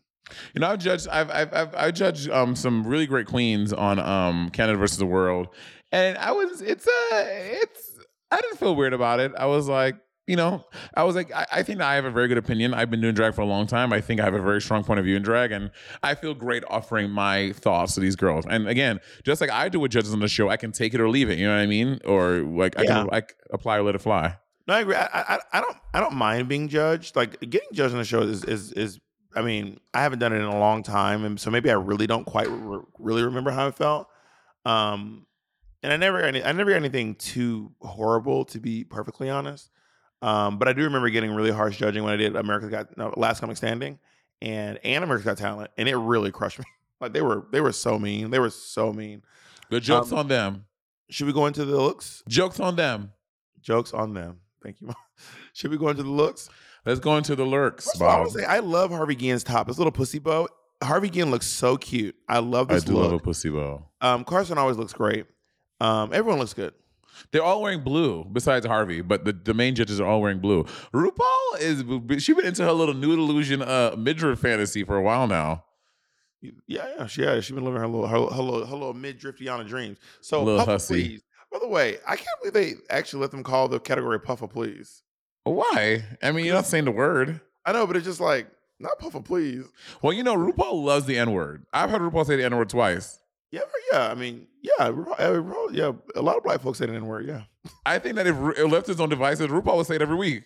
You know, I've judged. I've I've, I've I judged um some really great queens on um Canada versus the World, and I was it's a it's I didn't feel weird about it. I was like, you know, I was like, I, I think I have a very good opinion. I've been doing drag for a long time. I think I have a very strong point of view in drag, and I feel great offering my thoughts to these girls. And again, just like I do with judges on the show, I can take it or leave it. You know what I mean? Or like I Yeah. can like apply or let it fly. No, I agree. I, I I don't I don't mind being judged. Like getting judged on the show is is is. I mean, I haven't done it in a long time, and so maybe I really don't quite re- really remember how it felt. Um, and I never I never got anything too horrible to be perfectly honest. Um, but I do remember getting really harsh judging when I did America's Got no, Last Comic Standing and and America's Got Talent, and it really crushed (laughs) me. Like they were they were so mean. They were so mean. Good jokes Um, on them. Should we go into the looks? Jokes on them. Jokes on them. Thank you. (laughs) Should we go into the looks? Let's go into the lurks, First all, I would say I love Harvey Guillen's top. This little pussy bow. Harvey Guillen looks so cute. I love this I do look. love a pussy bow. um, Carson always looks great. Um, everyone looks good. They're all wearing blue besides Harvey, but the, the main judges are all wearing blue. RuPaul is she been into her little nude illusion uh midriff fantasy for a while now. Yeah, yeah, she yeah, she's been living her little her, her little, her little mid driftiana dreams. So Little hussy. Please. By the way, I can't believe they actually let them call the category Puffer Please. Why? I mean, you're not saying the word. I know, but it's just like not Puffer Please. Well, you know, RuPaul loves the N word. I've heard RuPaul say the N word twice. Yeah, yeah. I mean, yeah, RuPaul- uh, yeah. A lot of black folks say the N word. Yeah, I think that if it left his own devices, RuPaul would say it every week.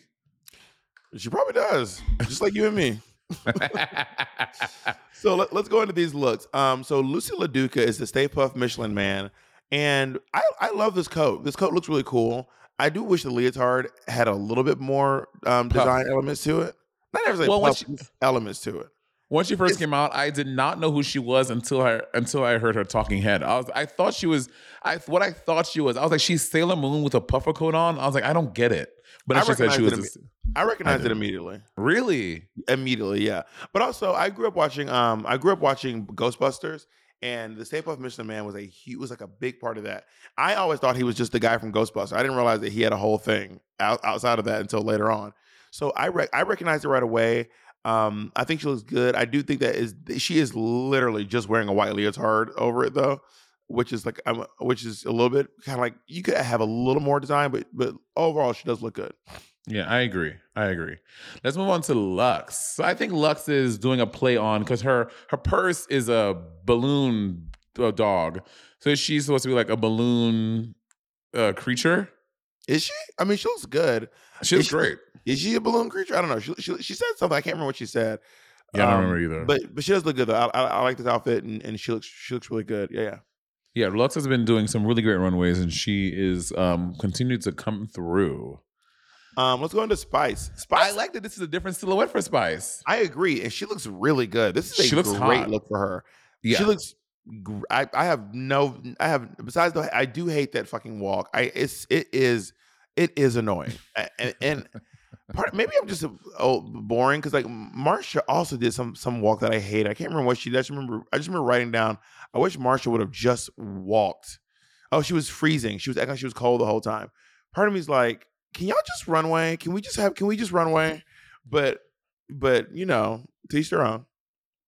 she probably does, just like you and me. (laughs) So let, us go into these looks. Um, so Loosey LaDuca is the Stay Puft Michelin Man, and I I love this coat. This coat looks really cool. I do wish the leotard had a little bit more um, Puff. design elements to it. Not necessarily Well, puff, elements to it. When she first It's- came out, I did not know who she was until I until I heard her talking head. I was I thought she was I what I thought she was. I was like, she's Sailor Moon with a puffer coat on. I was like, I don't get it. But I then she said she was recognized a- I recognized it immediately. really. Immediately, yeah. But also, I grew up watching. Um, I grew up watching Ghostbusters, and the Stay Puft Michelin Man was a he was like a big part of that. I always thought he was just the guy from Ghostbusters. I didn't realize that he had a whole thing out, outside of that until later on. So I rec- I recognized it right away. Um, I think she looks good. I do think that is she is literally just wearing a white leotard over it though, which is like um, which is a little bit kind of like you could have a little more design, but but overall she does look good. Yeah, I agree. I agree. Let's move on to Luxx. So I think Luxx is doing a play on because her her purse is a balloon uh, dog. So she's supposed to be like a balloon uh, creature. Is she? I mean, she looks good. She looks Is she- great. Is she a balloon creature? I don't know. She she, she said something. I can't remember what she said. Yeah, I don't Um, remember either. But but she does look good though. I, I, I like this outfit and, and she looks she looks really good. Yeah, yeah. yeah, Luxx has been doing some really great runways, and she is um continued to come through. Um, let's go into Spice. Spice. I like that this is a different silhouette for Spice. I agree, and she looks really good. This is a She looks great hot. look for her. Yeah, She looks. I I have no. I have besides the. I do hate that fucking walk. I it's it is it is annoying (laughs) and. and Part, maybe I'm just oh, boring because like Marcia also did some some walk that I hate. I can't remember what she did. I just remember I just remember writing down. I wish Marcia would have just walked. Oh, she was freezing. She was acting like she was cold the whole time. Part of me is like, can y'all just runway? Can we just have? Can we just runway? But but you know, to each their own.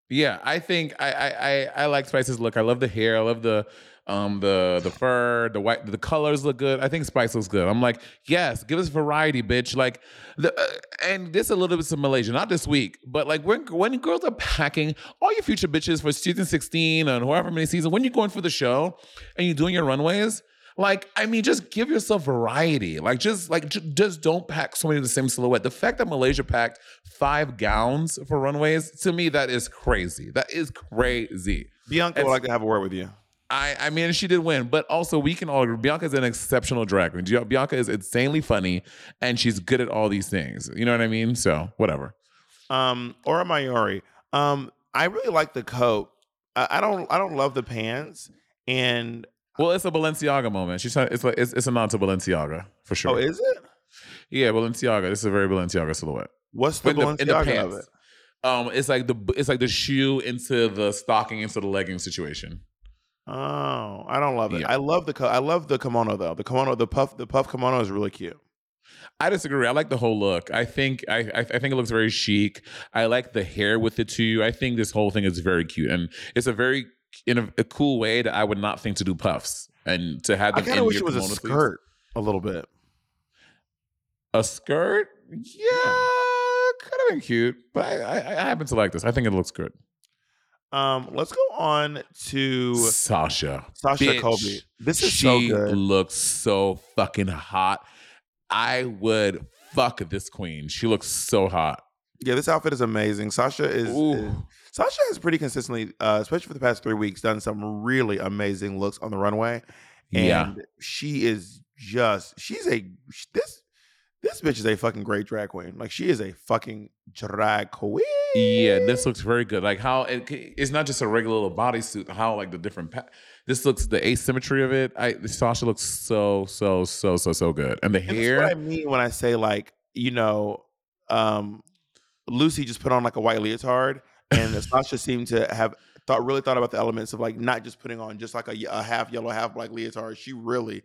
Yeah, I think I I I, I like Spice's look. I love the hair. I love the um the the fur, the white, the colors look good. I think Spice looks good. I'm like, yes, give us variety, bitch. Like the uh, and this a little bit of Malaysia, not this week, but like when when girls are packing all your future bitches for season 16 and however many seasons, when you're going for the show and you're doing your runways. Like, I mean, just give yourself variety. Like, just like j- just don't pack so many of the same silhouette. The fact that Malaysia packed five gowns for runways, to me, that is crazy. That is crazy. Bianca It's- would like to have a word with you. I, I mean, she did win, but also we can all agree Bianca's an exceptional drag queen. Bianca is insanely funny, and she's good at all these things. You know what I mean? So whatever. Um, Aura Mayari. Um, I really like the coat. I, I don't. I don't love the pants. And Well, it's a Balenciaga moment. She's trying, it's like it's, it's a nod to Balenciaga for sure. oh, is it? yeah, Balenciaga. This is a very Balenciaga silhouette. What's the In the, in the Balenciaga of it? Um, it's like the it's like the shoe into the stocking into the legging situation. Oh, I don't love it. Yeah. I love the I love the kimono though. The kimono, the puff, the puff kimono is really cute. I disagree. I like the whole look. I think I, I I think it looks very chic. I like the hair with it too. I think this whole thing is very cute, and it's a very in a, a cool way that I would not think to do puffs and to have I them. kind in of wish your it was a skirt a little bit. A skirt? Yeah, could have been cute, but I, I I happen to like this. I think it looks good. Um, let's go on to Sasha, Sasha bitch. Colby. This is she so good. looks so fucking hot. I would fuck this queen. She looks so hot. Yeah, this outfit is amazing. Sasha is, is- Sasha has pretty consistently, uh, especially for the past three weeks, done some really amazing looks on the runway. And Yeah. she is just she's a this this bitch is a fucking great drag queen. Like she is a fucking drag queen. Yeah, this looks very good. Like how it, it's not just a regular little bodysuit. How like the different. Pa- this looks the asymmetry of it. I Sasha looks so so so so so good, and the And that's hair. what I mean when I say like, you know, um Loosey just put on like a white leotard and Sasha seemed to have thought really thought about the elements of like not just putting on just like a, a half yellow, half black leotard. She really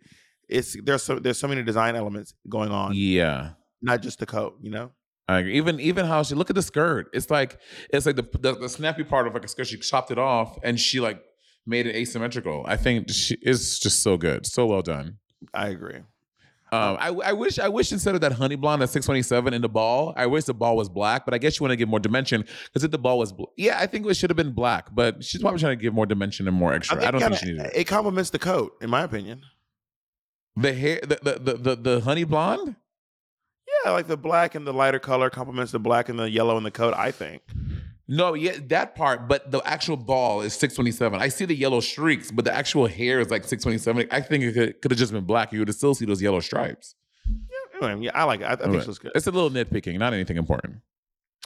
it's there's so there's so many design elements going on, yeah, not just the coat, you know? I agree. Even even how she look at the skirt. It's like it's like the, the the snappy part of like a skirt. She chopped it off and she like made it asymmetrical. I think she is just so good, so well done. I agree. Um, I, I wish I wish instead of that honey blonde at 627 in the ball, I wish the ball was black, but I guess you want to give more dimension because if the ball was, bl- yeah, I think it should have been black, but she's probably trying to give more dimension and more extra. I, don't kinda- think she needed it. it complements the coat, in my opinion. The hair, the the, the the the honey blonde. Yeah, like the black and the lighter color complements the black and the yellow in the coat, I think. No, yeah, that part, but the actual ball is 627. I see the yellow streaks, but the actual hair is like 627. I think it could, could have just been black. You would still see those yellow stripes. Anyway, yeah, I like it. I, I think she looks good. It's a little nitpicking, not anything important.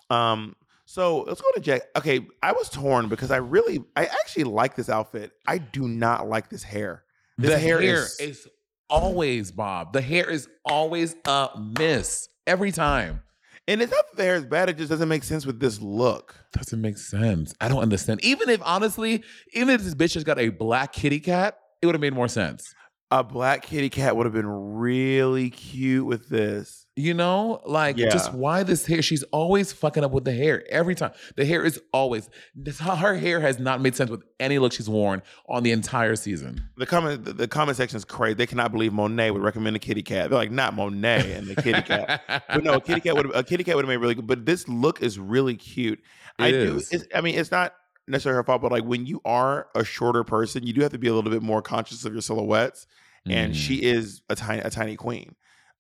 Um, so let's go to Jack. Okay, I was torn because I really, I actually like this outfit. I do not like this hair. This the hair hair, is- is, always Bob. The hair is always a miss every time. And it's not that the hair is bad; it just doesn't make sense with this look. Doesn't make sense. I don't understand. Even if honestly, even if this bitch has got a black kitty cat, it would have made more sense. A black kitty cat would have been really cute with this. You know, like just why this hair? She's always fucking up with the hair every time. The hair is always. This, her hair has not made sense with any look she's worn on the entire season. The comment, the, the comment section is crazy. They cannot believe Monet would recommend a kitty cat. They're like, not Monet and the kitty cat. but no, a kitty cat would a kitty cat would have made really good. But this look is really cute. I It do. is. It's, I mean, it's not necessarily her fault, but like when you are a shorter person, you do have to be a little bit more conscious of your silhouettes. And Mhm. she is a tiny, a tiny queen.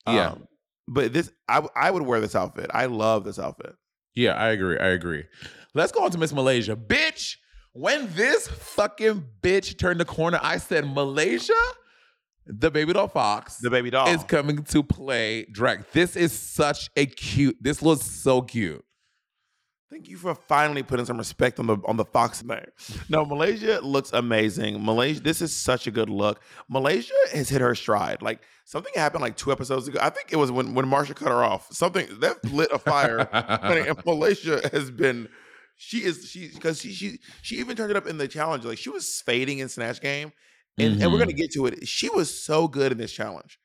Yeah. Um, but this, I I would wear this outfit. I love this outfit. Yeah, I agree. I agree. Let's go on to Miss Malaysia. Bitch, when this fucking bitch turned the corner, I said, Malaysia, the Babydoll Foxx The baby doll. is coming to play drag. This is such a cute, this looks so cute. Thank you for finally putting some respect on the on the Fox name. No, Malaysia looks amazing. Malaysia, this is such a good look. Malaysia has hit her stride. Like something happened like two episodes ago. I think it was when when Marcia cut her off. Something that lit a fire. and (laughs) Malaysia has been. She is she because she she she even turned it up in the challenge. Like she was fading in Snatch Game, and, and we're Mhm. gonna get to it. She was so good in this challenge.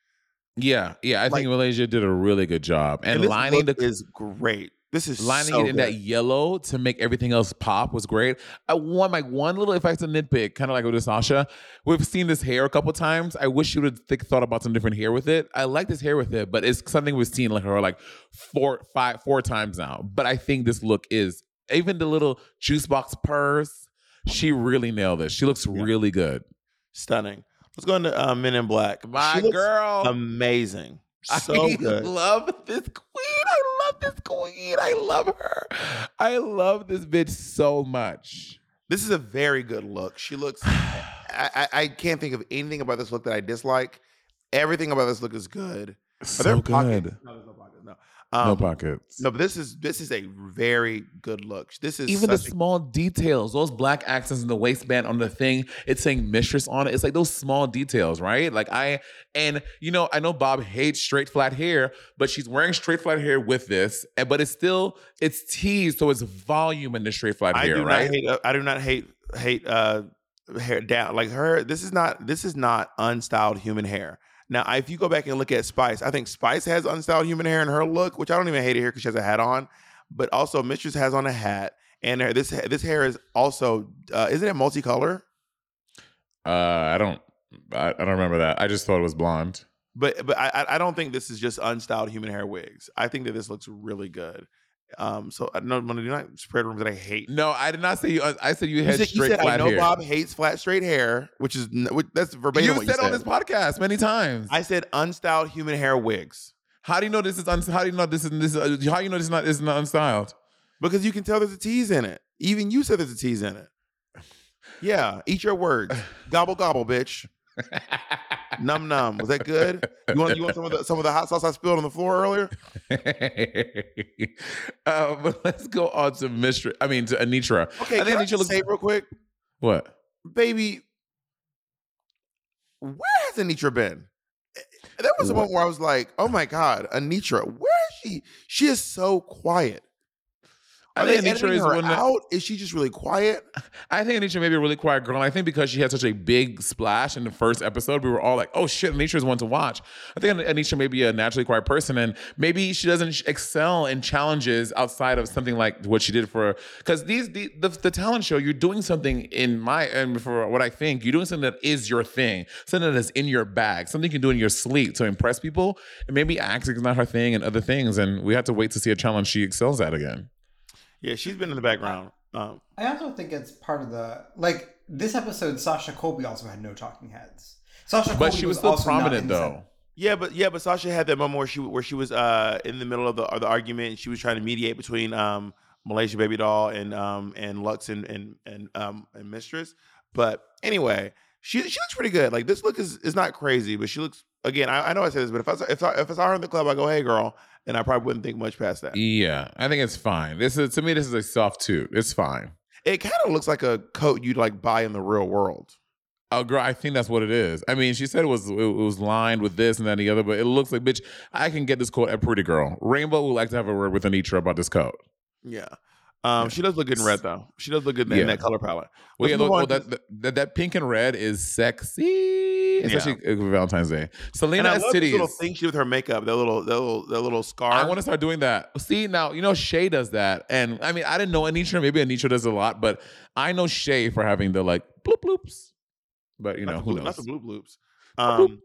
Yeah, yeah, I Like- think Malaysia did a really good job. And, this lining the is great. This is lining so it in good. that yellow to make everything else pop was great. I one my one little if I had to nitpick, kind of like with Sasha, we've seen this hair a couple times. I wish you would have think, thought about some different hair with it. I like this hair with it, but it's something we've seen like her like four, five, four times now. But I think this look is even the little juice box purse. She really nailed this. She looks really good. stunning. Let's go into uh, Men in Black. My girl. amazing. (laughs) So I good. love this queen. I love this queen. I love her. I love this bitch so much. This is a very good look. She looks. (sighs) I, I, I can't think of anything about this look that I dislike. Everything about this look is good. So there good. pockets? No, there's no pockets. No. Um, no pockets. No, but this is this is a very good look. This is Even the a- small details, those black accents in the waistband on the thing, it's saying mistress on it. It's like those small details, right? Like I and you know, I know Bob hates straight flat hair, but she's wearing straight flat hair with this, and but it's still it's teased, so it's volume in the straight flat I hair, do right? not hate. uh, I do not hate hate uh hair down like her. This is not this is not unstyled human hair. Now, if you go back and look at Spice, I think Spice has unstyled human hair in her look, which I don't even hate it here because she has a hat on. But also, Mistress has on a hat, and her, this this hair is also uh, isn't it multicolor? Uh, I don't, I, I don't remember that. I just thought it was blonde. But but I I- I don't think this is just unstyled human hair wigs. I think that this looks really good. Um, so I don't do not spread rumors that I hate. No, I did not say you. I said you You had said, you straight said I know hair. Bob hates flat straight hair, which is which, that's verbatim you said you said. on this podcast many times. I said unstyled human hair wigs how do you know this is? Un- how do you know this is this? Uh, how do you know this is not this is not unstyled? because you can tell there's a tease in it. Even you said there's a tease in it. Yeah, eat your words. (sighs) Gobble gobble, bitch. (laughs) Num num. Was that good? You want you want some of the some of the hot sauce I spilled on the floor earlier? (laughs) uh, but let's go on to Mistress. I mean to Anetra. Okay, I can think I Anetra just looks say real quick, what? baby. Where has Anetra been? Eh, There was a What? moment where I was like, "Oh my god, Anetra, where is she? She is so quiet." I Are they think Anetra is one out? Is she just really quiet? (laughs) I think Anetra may be a really quiet girl. And I think because she had such a big splash in the first episode, we were all like, oh shit, Anetra is one to watch. I think Anetra may be a naturally quiet person and maybe she doesn't excel in challenges outside of something like what she did for, because these, the, the, the talent show, you're doing something in my, and for what I think, you're doing something that is your thing, something that is in your bag, something you can do in your sleep to impress people. And maybe acting is not her thing and other things. And we have to wait to see a challenge she excels at again. Yeah, she's been in the background. Um, I also think it's part of the like this episode. Sasha Colby also had no talking heads. Sasha But Colby she was still also prominent though. yeah, but yeah, but Sasha had that moment where she where she was uh in the middle of the of the argument. And she was trying to mediate between um Malaysia Babydoll and um and Luxx and and and um and Mistress. But anyway, she she looks pretty good. Like this look is is not crazy, but she looks again. I, I know I said this, but if I if I, if I saw her in the club, I go, hey girl, and I probably wouldn't think much past that. Yeah, I think it's fine. This is to me, this is a soft toot. It's fine. It kind of looks like a coat you'd like buy in the real world. Oh, girl, I think that's what it is. I mean, she said it was it was lined with this and that and the other, but it looks like, bitch, I can get this coat at Pretty Girl. Rainbow would like to have a word with Anetra about this coat. Yeah. Um, she does look good in red though. She does look good in, Yeah. in that color palette. Well, yeah, look, well, that, that that pink and red is sexy, especially for Valentine's Day. Salina love this little thing she with her makeup. That little, that little, that little scar. I want to start doing that. See now, you know Shay does that, and I mean I didn't know Anetra. Maybe Anetra does a lot, but I know Shay for having the like bloop bloops. But you know not who blue- knows? Not the blue bloops. Um,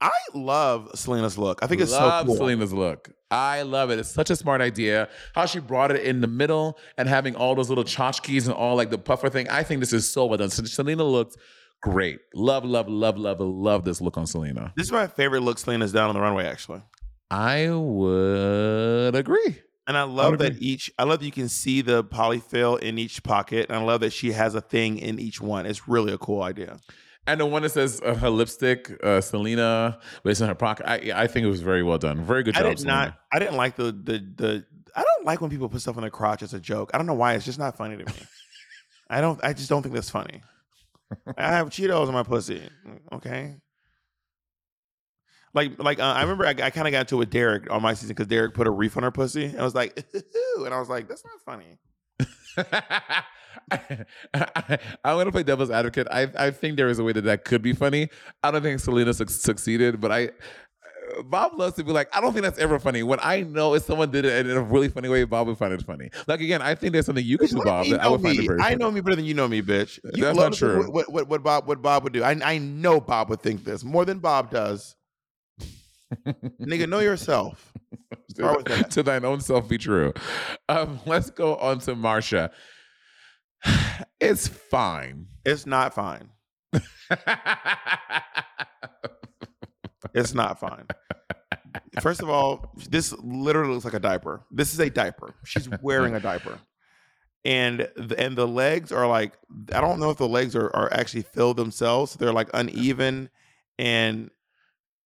I love Salina's look. I think it's love so cool. Salina's look. I love it. It's such a smart idea. How she brought it in the middle and having all those little tchotchkes and all like the puffer thing. I think this is so well done. So Salina looks great. Love, love, love, love, love this look on Salina. This is my favorite look Salina's done on the runway, actually. I would agree. And I love would that agree. each. I love that you can see the polyfill in each pocket, and I love that she has a thing in each one. It's really a cool idea. And the one that says uh, her lipstick, uh, Salina, based on her pocket. I, I think it was very well done. Very good job. I job, did Salina. not. I didn't like the the the. I don't like when people put stuff on their crotch as a joke. I don't know why. It's just not funny to me. (laughs) I don't. I just don't think that's funny. (laughs) I have Cheetos in my pussy. Okay. Like, like uh, I remember I, I kind of got into it with Derek on my season because Derek put a reef on her pussy, and I was like, and I was like, that's not funny. (laughs) I, am gonna play devil's advocate. I I think there is a way that that could be funny. I don't think Salina suc succeeded, but I Bob loves to be like, I don't think that's ever funny. When I know if someone did it in a really funny way, Bob would find it funny. Like again, I think there's something you could do, Bob, that I would know find it me? very I funny. know me better than you know me, bitch. You That's not true. What, what, what Bob what Bob would do? I I know Bob would think this more than Bob does. (laughs) Nigga, know yourself. (laughs) Start with that. to thine own self be true. Um, (laughs) let's go on to Marcia. (sighs) It's fine. It's not fine. It's not fine. First of all, this literally looks like a diaper. This is a diaper. She's wearing a diaper. And the, and the legs are like I don't know if the legs are, are actually filled themselves. They're like uneven and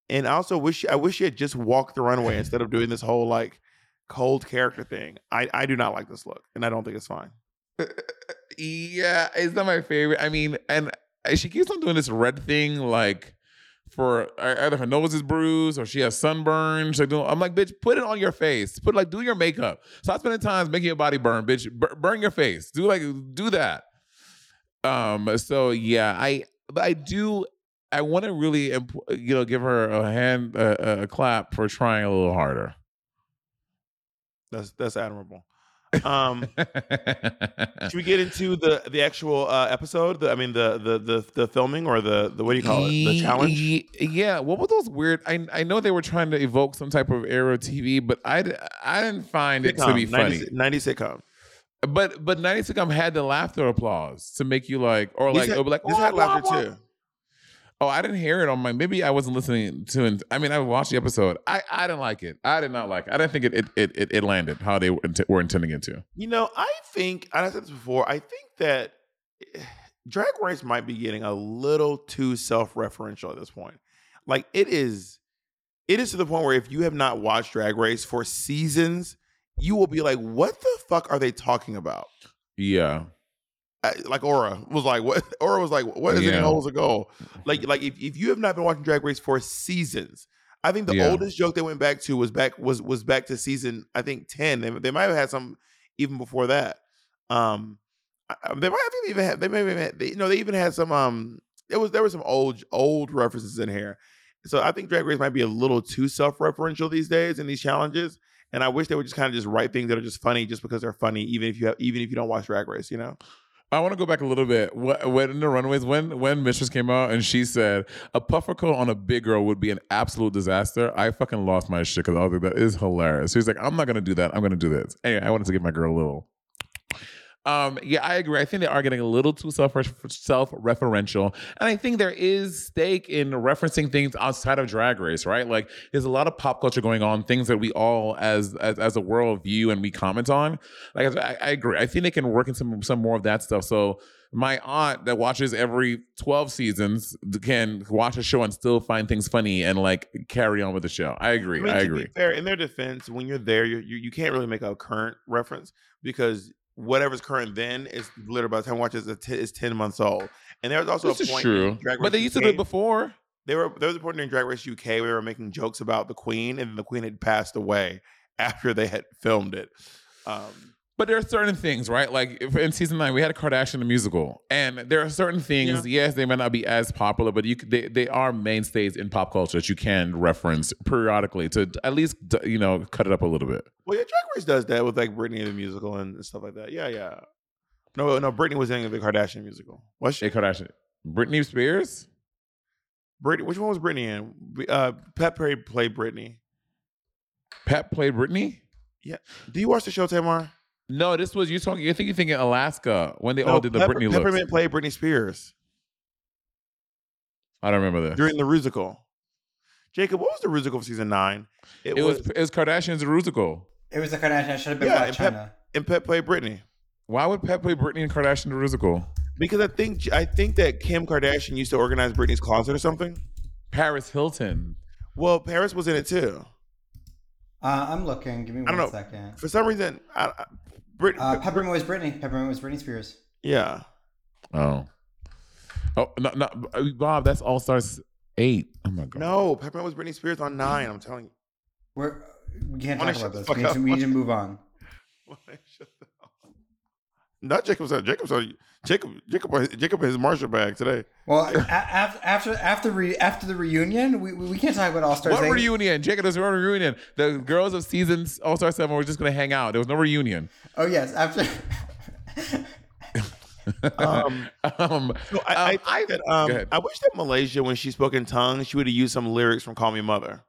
and I also wish I wish she had just walked the runway instead of doing this whole like cold character thing. I, I do not like this look and I don't think it's fine. (laughs) yeah, it's not my favorite. I mean, and uh, she keeps on doing this red thing, like for either her nose is bruised or she has sunburn. Like, I'm like, bitch, put it on your face. Put like, do your makeup. So Stop spending time making your body burn, bitch. Bur- burn your face. Do like, do that. Um. So yeah, I, but I do. I want to really, you know, give her a hand, a clap for trying a little harder. That's that's admirable. Um should we get into the the actual uh, episode? The, I mean the, the the the filming or the the what do you call it? The challenge? Yeah. What were those weird? I I know they were trying to evoke some type of Arrow TV, but I I didn't find it to be funny. 90, 90 sitcom. But but 90 sitcom had the laughter applause to make you like or This like had- it'll be like this "Wah, had wah, laughter wah." too. Oh, I didn't hear it on my. Maybe I wasn't listening to it. I mean, I watched the episode. I I didn't like it. I did not like it. I didn't think it it it, it, landed how they were, intending it to. You know, I think and I said this before. I think that eh, Drag Race might be getting a little too self-referential at this point. Like it is, it is to the point where if you have not watched Drag Race for seasons, you will be like, "What the fuck are they talking about?" Yeah. I- like Aura was like, what (laughs) Aura was like, what is it Yeah. in holes ago? Like, like if, if you have not been watching Drag Race for seasons, I think the Yeah. oldest joke they went back to was back was was back to season I think ten. They, they might have had some even before that. Um, I- they might have even had they may have had they, you know they even had some um there was there were some old old references in here. So I think Drag Race might be a little too self referential these days in these challenges. And I wish they would just kind of just write things that are just funny just because they're funny, even if you have even if you don't watch Drag Race, you know. I want to go back a little bit. Wh- When in the runways, when when Mistress came out and she said a puffer coat on a big girl would be an absolute disaster, I fucking lost my shit because I was like, that is hilarious. She's like, I'm not gonna do that. I'm gonna do this. Anyway, I wanted to give my girl a little. Um, yeah, I agree. I think they are getting a little too self self referential, and I think there is stake in referencing things outside of Drag Race, right? Like, there's a lot of pop culture going on, things that we all, as as, as a world, view and we comment on. Like, I, I agree. I think they can work in some some more of that stuff. So, my aunt that watches every 12 seasons can watch a show and still find things funny and like carry on with the show. I agree. I, mean, to agree. Fair, in their defense, when you're there, you're, you you can't really make a current reference because whatever's current then is literally by the time you watch it, it's, t- it's ten months old. And there was also This a is point. true. in Drag But they Race used to do it before. They were there was a point during Drag Race UK where they were making jokes about the Queen, and the Queen had passed away (laughs) after they had filmed it. Um, But there are certain things, right? Like in season nine, we had a Kardashian musical, and there are certain things. Yes, they may not be as popular, but you they they are mainstays in pop culture that you can reference periodically to at least you know cut it up a little bit. well, yeah, Drag Race does that with like Britney in the musical and stuff like that. Yeah, yeah. No, no, Britney was in the Kardashian musical. Was she? Hey, Kardashian, Britney Spears. Britney, which one was Britney in? Uh, Pep Perry played Britney. Pat played Britney. Yeah. Do you watch the show, Tamar? No, this was you talking. You think you're thinking Alaska when they all did the Pepper- Britney looks. Peppermint played Britney Spears I don't remember this. during the musical. Jacob, what was the musical for season nine? it was it was Kardashian's Rusical. It was the Kardashian. It should have been Yeah, Black and Pep- China. and Pep played Britney Why would Pep play Britney and Kardashian the Rusical? because I think I think that Kim Kardashian used to organize Britney's closet or something. Paris Hilton. Well, Paris was in it too. Uh, I'm looking. Give me I don't know. second. For some reason, I, I, Brit, Uh, Peppermint was Britney. Peppermint was Britney Spears. yeah. Oh. Oh no, no, Bob, that's All Stars eight. Oh my god. No, Peppermint was Britney Spears on nine. I'm telling you. We're, we can't talk about this. We need, to, we need to (laughs) move on. Not Jacob's. Jacob's. Jacob. Jacob. Jacob has Marshall bag today. Well, (laughs) after after after re- after the reunion, we, we we can't talk about All Stars. What reunion? Jacob, there's no reunion. The girls of seasons All Star Seven were just gonna hang out. There was no reunion. Oh yes, after. (laughs) Um, (laughs) Um, so I, I, Um, think I- that, um. I wish that Malaysia, when she spoke in tongues, she would have used some lyrics from "Call Me Mother."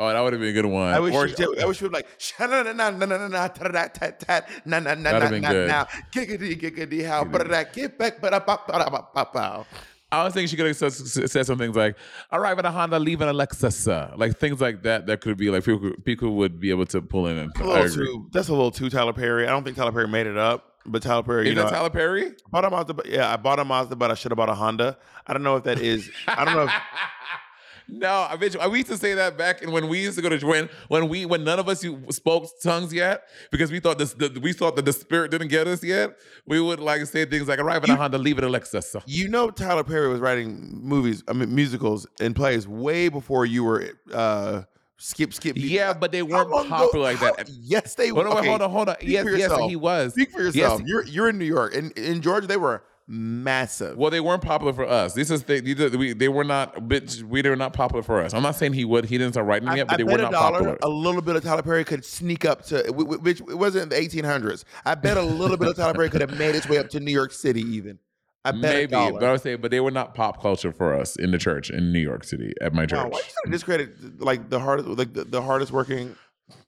Oh, that would have been a good one. I wish. Or- she, did- I wish she would like "Sha na na na na na na na ta da tat tat na na na na na na giggity giggity how but that get back but up up up up up. I was thinking she could have said, said some things like, "Arrive at a Honda, leave an Lexus," uh," like things like that. That could be like people, people would be able to pull in. And A I little too. That's a little too Tyler Perry. I don't think Tyler Perry made it up, but Tyler Perry. Is you know, that Tyler Perry? bought a Mazda. but- Yeah, I bought a Mazda, but I should have bought a Honda. I don't know if that is. I don't know. If, (laughs) no, I bet you. We used to say that back and when we used to go to when when we when none of us spoke tongues yet because we thought this the, we thought that the spirit didn't get us yet. We would like say things like "Arrive at a Honda, leave it a Lexus." you know, Tyler Perry was writing movies, I mean, musicals and plays way before you were. uh Skip, skip. Yeah, but they weren't ago- popular like how- that. Yes, they Hold on, okay, hold on, hold on. speak Yes, yes, he was. Speak for yourself. he- you're you're in New York, and in Georgia they were massive. Well, they weren't popular for us. This is they, these are- we, they were not a bit we were not popular for us. I'm not saying he would. He didn't start writing I, yet, but I they were not dollar, popular. a little bit of Tyler Perry could sneak up to, wh- wh- which it wasn't in the 1800s. I bet a little bit of Tyler Perry could have made its way up to New York City, even. I bet Maybe, but I would say, but they were not pop culture for us in the church in New York City at my Wow, church why you trying to discredit like the hardest, like the, the hardest working?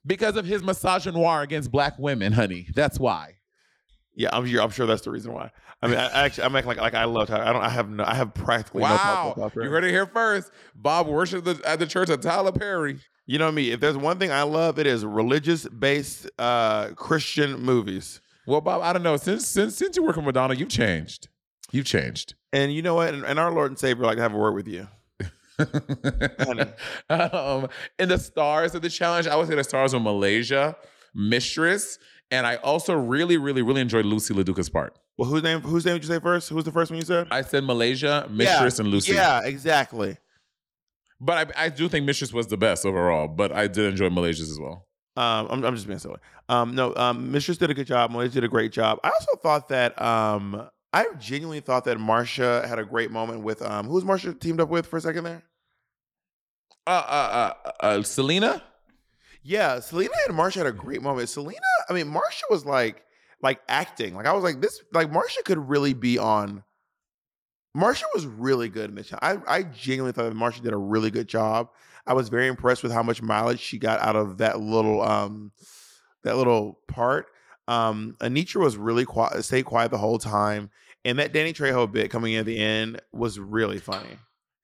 because of his misogynoir against black women, honey. That's why. Yeah, I'm sure. I'm sure that's the reason why. I mean, I, I actually, I'm acting like like I love Tyler. I don't. I have no. I have practically no Wow, Perry. you heard it here first. Bob worshipped the, at the church of Tyler Perry. You know I me. If there's one thing I love, it is religious based uh Christian movies. Well, Bob, I don't know. Since since since you're working with Madonna, you've changed. You've changed. And you know what? And, and our Lord and Savior like to have a word with you. (laughs) Um, in the stars of the challenge, I would say the stars were Malaysia, Mistress, and I also really, really, really enjoyed Loosey LaDuca's part. Well, whose name? Whose name did you say first? Who was the first one you said? I said Malaysia, Mistress, and Loosey. Yeah, exactly. But I, I do think Mistress was the best overall, but I did enjoy Malaysia's as well. Um, I'm, I'm just being silly. Um, no, um, Mistress did a good job. Malaysia did a great job. I also thought that um, I genuinely thought that Marcia had a great moment with um, who was Marcia teamed up with for a second there? Uh, uh, uh, uh, Salina? Yeah, Salina and Marcia had a great moment. Salina, I mean, Marcia was like like acting. Like I was like this. Like Marcia could really be on. Marcia was really good in this. I I genuinely thought that Marcia did a really good job. I was very impressed with how much mileage she got out of that little um that little part. Um, Anetra was really quiet, stayed quiet the whole time, and that Danny Trejo bit coming in at the end was really funny.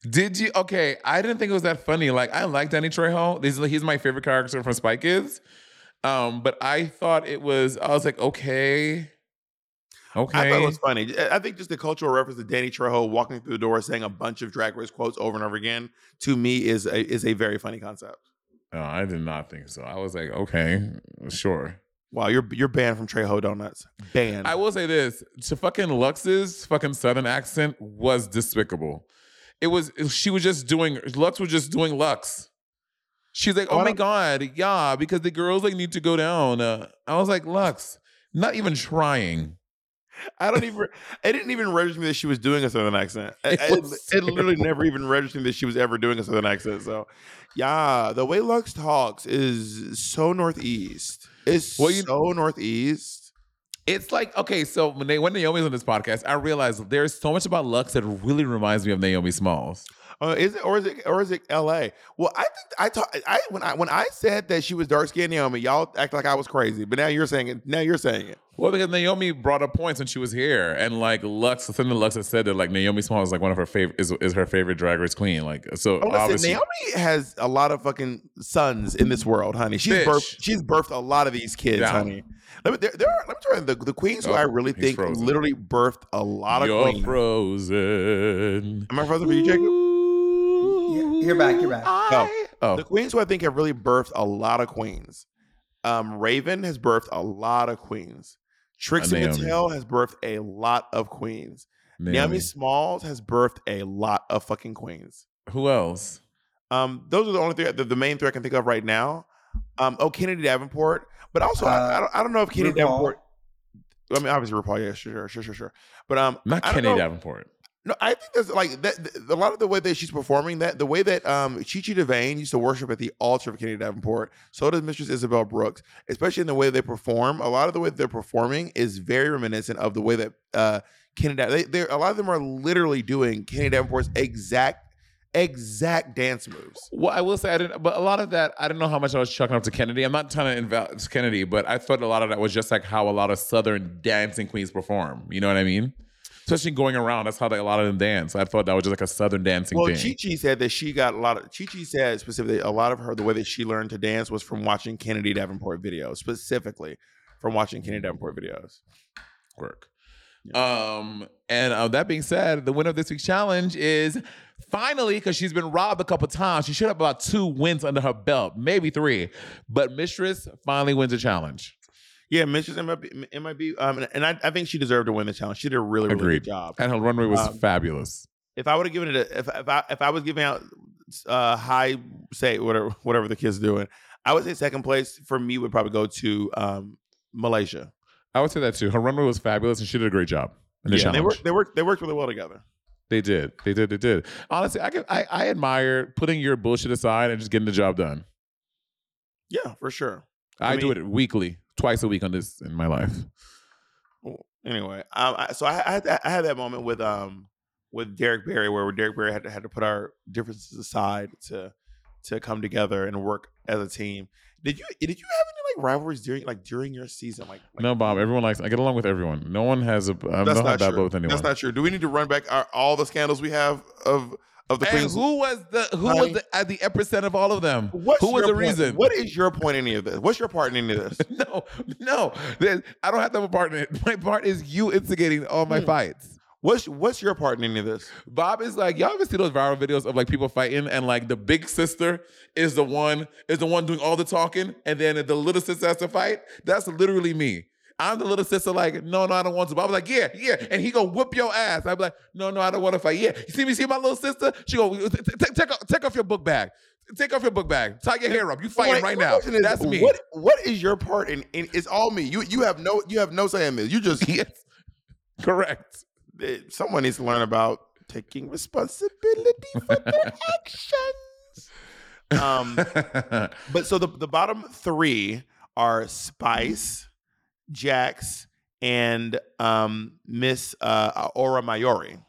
Did you? Okay, I didn't think it was that funny. Like, I like Danny Trejo. He's, he's my favorite character from Spy Kids. Um, but I thought it was, I was like, okay. Okay. I thought it was funny. I think just the cultural reference to Danny Trejo walking through the door saying a bunch of Drag Race quotes over and over again to me is a, is a very funny concept. Oh, I did not think so. I was like, okay, sure. Wow, you're you're banned from Trejo Donuts. Banned. I will say this: to fucking Luxx's fucking southern accent was despicable. It was she was just doing Luxx was just doing Luxx. She's like, Oh, oh my god, yeah, because the girls like need to go down. Uh, I was like, Luxx, not even trying. I don't even. It didn't even register me that she was doing a southern accent. (laughs) It, It it, literally never even registered me that she was ever doing a southern accent. So, yeah, the way Luxx talks is so northeast. It's Well, you- so northeast. It's like okay, so when they when Naomi's on this podcast, I realized there's so much about Luxx that really reminds me of Naomi Smalls. Uh, is it or is it or is it L.A.? Well, I think I talk. I when I when I said that she was dark skinned Naomi, y'all act like I was crazy. But now you're saying it. Now you're saying it. Well, because Naomi brought up points when she was here, and like Luxx, something Luxx has said that like Naomi Small is like one of her favorite is, is her favorite drag race queen. Like so, Oh, obviously, Naomi has a lot of fucking sons in this world, honey. She's Bitch. birthed. She's birthed a lot of these kids, Down. honey. Let me. There, there are. Let me tell you, the, the queens who Oh, I really think frozen. literally birthed a lot of you're queens. frozen. Am I frozen for you, Jacob? Yeah, you're back, you're back. I- oh, The queens who I think have really birthed a lot of queens. Um, Raven has birthed a lot of queens. Trixie Uh, Mattel has birthed a lot of queens. Naomi. Naomi. Smalls has birthed a lot of fucking queens. Who else? Um, those are the only three, the, the main three I can think of right now. Um, oh, Kennedy Davenport, but also I, I Uh, don't, I don't know if Kennedy RuPaul. Davenport. I mean, obviously RuPaul. Yeah, sure, sure, sure, sure. But um, Not I don't Kenny know. Davenport. No, I think that's like that. th- A lot of the way that she's performing that, the way that um Chi Chi DeVayne used to worship at the altar of Kennedy Davenport, so does Mistress Isabelle Brooks. Especially in the way they perform, a lot of the way they're performing is very reminiscent of the way that uh Kenny. Da- they, they're a lot of them are literally doing Kenny Davenport's exact exact dance moves. Well, I will say I didn't, but a lot of that I don't know how much I was chucking up to Kennedy. I'm not trying to invalid Kennedy, but I thought a lot of that was just like how a lot of Southern dancing queens perform. You know what I mean? Especially going around, that's how they, a lot of them dance. I thought that was just like a Southern dancing Well, thing. Chi Chi said that she got a lot of. Chi Chi said specifically a lot of her the way that she learned to dance was from watching Kennedy Davenport videos, specifically from watching Kennedy Davenport videos. work. Um, and uh, that being said, the winner of this week's challenge is finally because she's been robbed a couple times. She should have about two wins under her belt, maybe three. But Mistress finally wins a challenge. Yeah, Mistress MIB, MIB um, and I, I think she deserved to win the challenge. She did a really, really Agreed. good job. And her runway was Um, fabulous. If I would have given it, a, if if I if I was giving out uh high say whatever whatever the kids doing, I would say second place for me would probably go to um Malaysia. I would say that too. Her runway was fabulous, and she did a great job in the Yeah, they worked they worked they worked really well together. They did. They did. They did. Honestly, I, could, I I admire putting your bullshit aside and just getting the job done. Yeah, for sure. I, I do it weekly, twice a week on this in my life. Anyway, um, I, so I, I had that, I had that moment with um with Derrick Barry where Derrick Barry had to had to put our differences aside to to come together and work as a team. Did you did you have any like rivalries during like during your season? Like, like No, Bob. Everyone likes. I get along with everyone. No one has a. I don't have bad blood with anyone. That's not true. Do we need to run back our, all the scandals we have of of the and queens? who was the who Honey. was the, at the epicenter of all of them? What's who was the point- reason? What is your point in any of this? What's your part in any of this? (laughs) no, no. I don't have to have a part in it. My part is you instigating all my Hmm. fights. What's what's your part in any of this? Bob is like, y'all ever see those viral videos of like people fighting and like the big sister is the one is the one doing all the talking and then the little sister has to fight? That's literally me. I'm the little sister, like, no, no, I don't want to. But I was like, yeah, yeah. And he go whoop your ass. I'd be like, no, no, I don't want to fight. Yeah. You see me see my little sister? She go, "T- t- take, off, take off your book bag. Take off your book bag. Tie your hair up. You fighting right now. That's me. What what is your part in, in? It's all me. You you have no you have no say in this. You just (laughs) yes. Correct. eh, someone needs to learn about taking responsibility for their (laughs) actions. Um, (laughs) but so the the bottom three are Spice, Jax, and um Miss uh, Aura Mayari.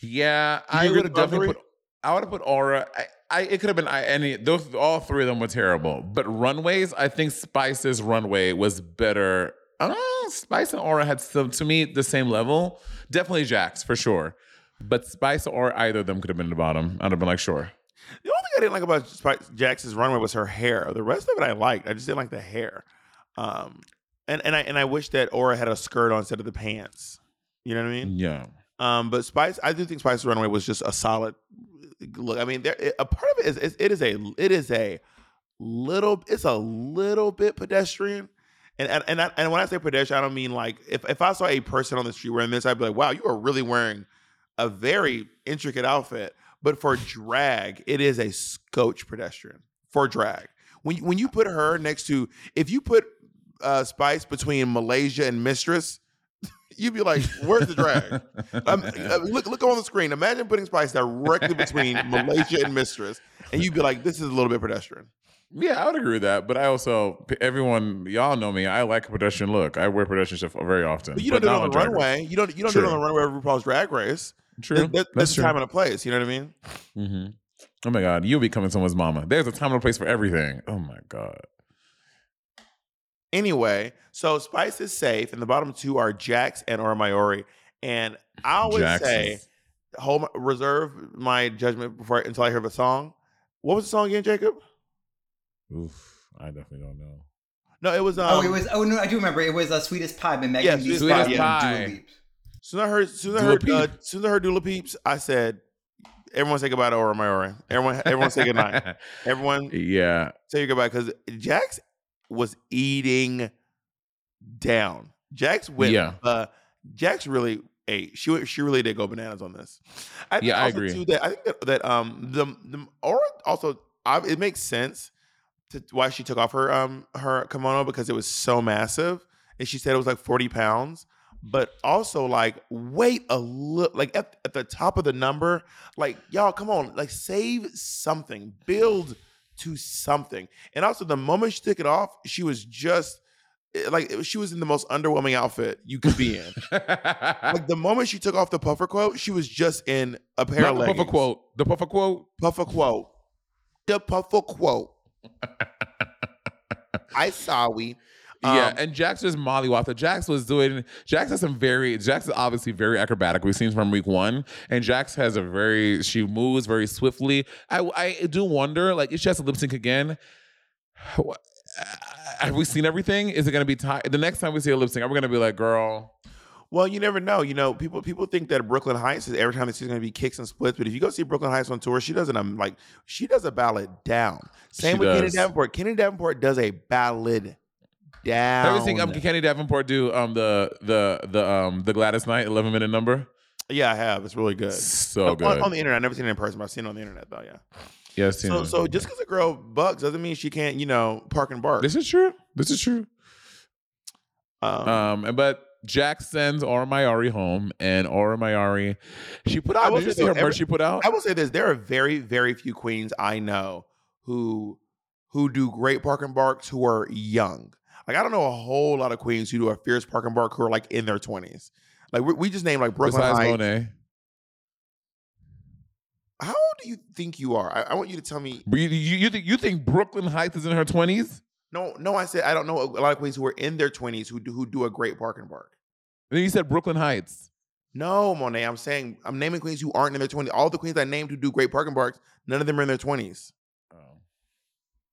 Yeah, I would have definitely put. I would have put Aura. I, I it could have been I, any. Those all three of them were terrible. But runways, I think Spice's runway was better. Uh, Spice and Aura had some to me the same level. Definitely Jax for sure. But Spice or either of them could have been in the bottom. I'd have been like, sure. The only thing I didn't like about Spice Jax's runway was her hair. The rest of it I liked. I just didn't like the hair. Um, and and I and I wish that Aura had a skirt on instead of the pants. You know what I mean? Yeah. Um, but Spice, I do think Spice's runway was just a solid look. I mean, there a part of it is is- it is a it is a little it's a little bit pedestrian. And and and, I, and when I say pedestrian, I don't mean like if, if I saw a person on the street wearing this, I'd be like, wow, you are really wearing a very intricate outfit. But for drag, it is a scotch pedestrian for drag. When when you put her next to if you put uh, Spice between Malaysia and Mistress, (laughs) you'd be like, where's the drag? Um, uh, look, look on the screen. Imagine putting Spice directly between Malaysia and Mistress, and you'd be like, "This is a little bit pedestrian." Yeah, I would agree with that. But I also, everyone, y'all know me. I like a pedestrian look. I wear pedestrian stuff very often. But you don't do it on the Drag Race. runway. You don't. You don't do it on the runway of RuPaul's Drag Race. True. There- there- That's true. time and a place. You know what I mean? hmm Oh my God, you'll be becoming someone's mama. There's a time and a place for everything. Oh my God. Anyway, so Spice is safe, and the bottom two are Jax and Aura Mayari. And I always Jax say, is- hold my, reserve my judgment before until I hear the song. What was the song again, Jacob? Oof, I definitely don't know. No, it was. Um, oh, it was. Oh no, I do remember. It was uh, "Sweetest Pie" by Megan Yeah, Thee Sweetest Stallion Pie. and Dua Pie. Lipa. soon as I heard, soon as I heard, uh, soon as I heard Dula Peeps, I said, "Everyone say goodbye to Aura Mayari. Everyone, everyone say goodnight. (laughs) Everyone yeah. say your goodbye because Jax was eating down. Jax went. Yeah. Uh, Jax really ate. She went- she really did go bananas on this. I think Yeah, I agree. Too, that I think that, that um the the Aura also I, it makes sense to why she took off her um her kimono because it was so massive and she said it was like 40 pounds. But also like wait a little like at, at the top of the number, like y'all come on, like save something, build to something. And also the moment she took it off, she was just eh, like she was in the most underwhelming outfit you could be in. like the moment she took off the puffer quote, she was just in a pair Not of leggings. puffer quote. The puffer quote. Puffer quote. The puffer quote. (laughs) I saw we. Yeah, Um, and Jax just mollywhopped. Jax was doing. Jax has some very. Jax is obviously very acrobatic. We've seen from week one, and Jax has a very. She moves very swiftly. I I do wonder, like, if she has to lip sync again. what- Have we seen everything? Is it going to be time? The next time we see a lip sync, are we going to be like, girl? Well, you never know. You know, people people think that Brooklyn Hytes is every time they see going to be kicks and splits, but if you go see Brooklyn Hytes on tour, she doesn't um, like she does a ballad down. Same She with Kenny does. Davenport. Kenny Davenport does a ballad down. Have you seen um, Kenny Davenport do um the the the um the Gladys Knight eleven minute number? Yeah, I have. It's really good. So On- good. On, on the internet, I've never seen it in person, but I've seen it on the internet though. Yeah. yeah, I've seen So it. so just because a girl bucks doesn't mean she can't, you know, park and bark. this is true. This is true. Um, Um, and but Jack sends Aura Mayari home, and Aura Mayari, she put out. Did you see her every- merch she put out? I will say this: there are very, very few queens I know who who do great park and barks who are young. Like I don't know a whole lot of queens who do a fierce park and bark who are like in their twenties. Like we, we just named like Brooklyn Besides Heights. Monet, How old do you think you are? I, I want you to tell me. You, you, you think you think Brooklyn Hytes is in her twenties? No, no. I said I don't know a lot of queens who are in their twenties who do who do a great park and bark. Then you said Brooklyn Hytes. No, Monet. I'm saying I'm naming queens who aren't in their twenties. All the queens I named who do great park and barks, none of them are in their twenties.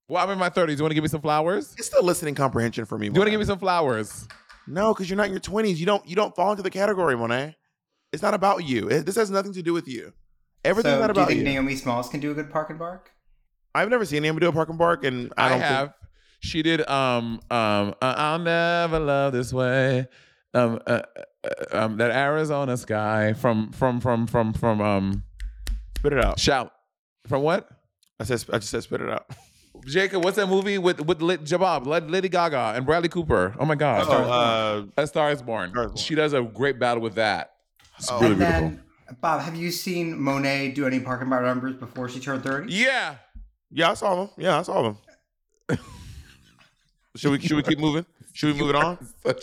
Well, I'm in my thirties. You want to give me some flowers? It's still listening comprehension for me. Do You want to give me some flowers? No, because you're not in your twenties. You don't you don't fall into the category, Monet. It's not about you. It- this has nothing to do with you. Everything's so not do you about think you. Naomi Smalls can do a good park and bark? I've never seen anyone do a park and bark, and I, I, don't think- have. She did. Um. Um. uh, I'll never love this way. Um. Uh, uh, um. That Arizona sky from from from from from um. spit it out. Shout. From what? I said I just said spit it out. (laughs) Jacob, what's that movie with with Lit Jabab, Lady Gaga, and Bradley Cooper? Oh my God, Oh, uh, A Star Is Born. Star is Born. She does a great battle with that. It's Oh. really and beautiful. then, Bob, have you seen Monet do any park and bark numbers before she turned 30? Yeah. yeah, I saw them. Yeah, I saw them. (laughs) should we should we keep moving? Should we move it on?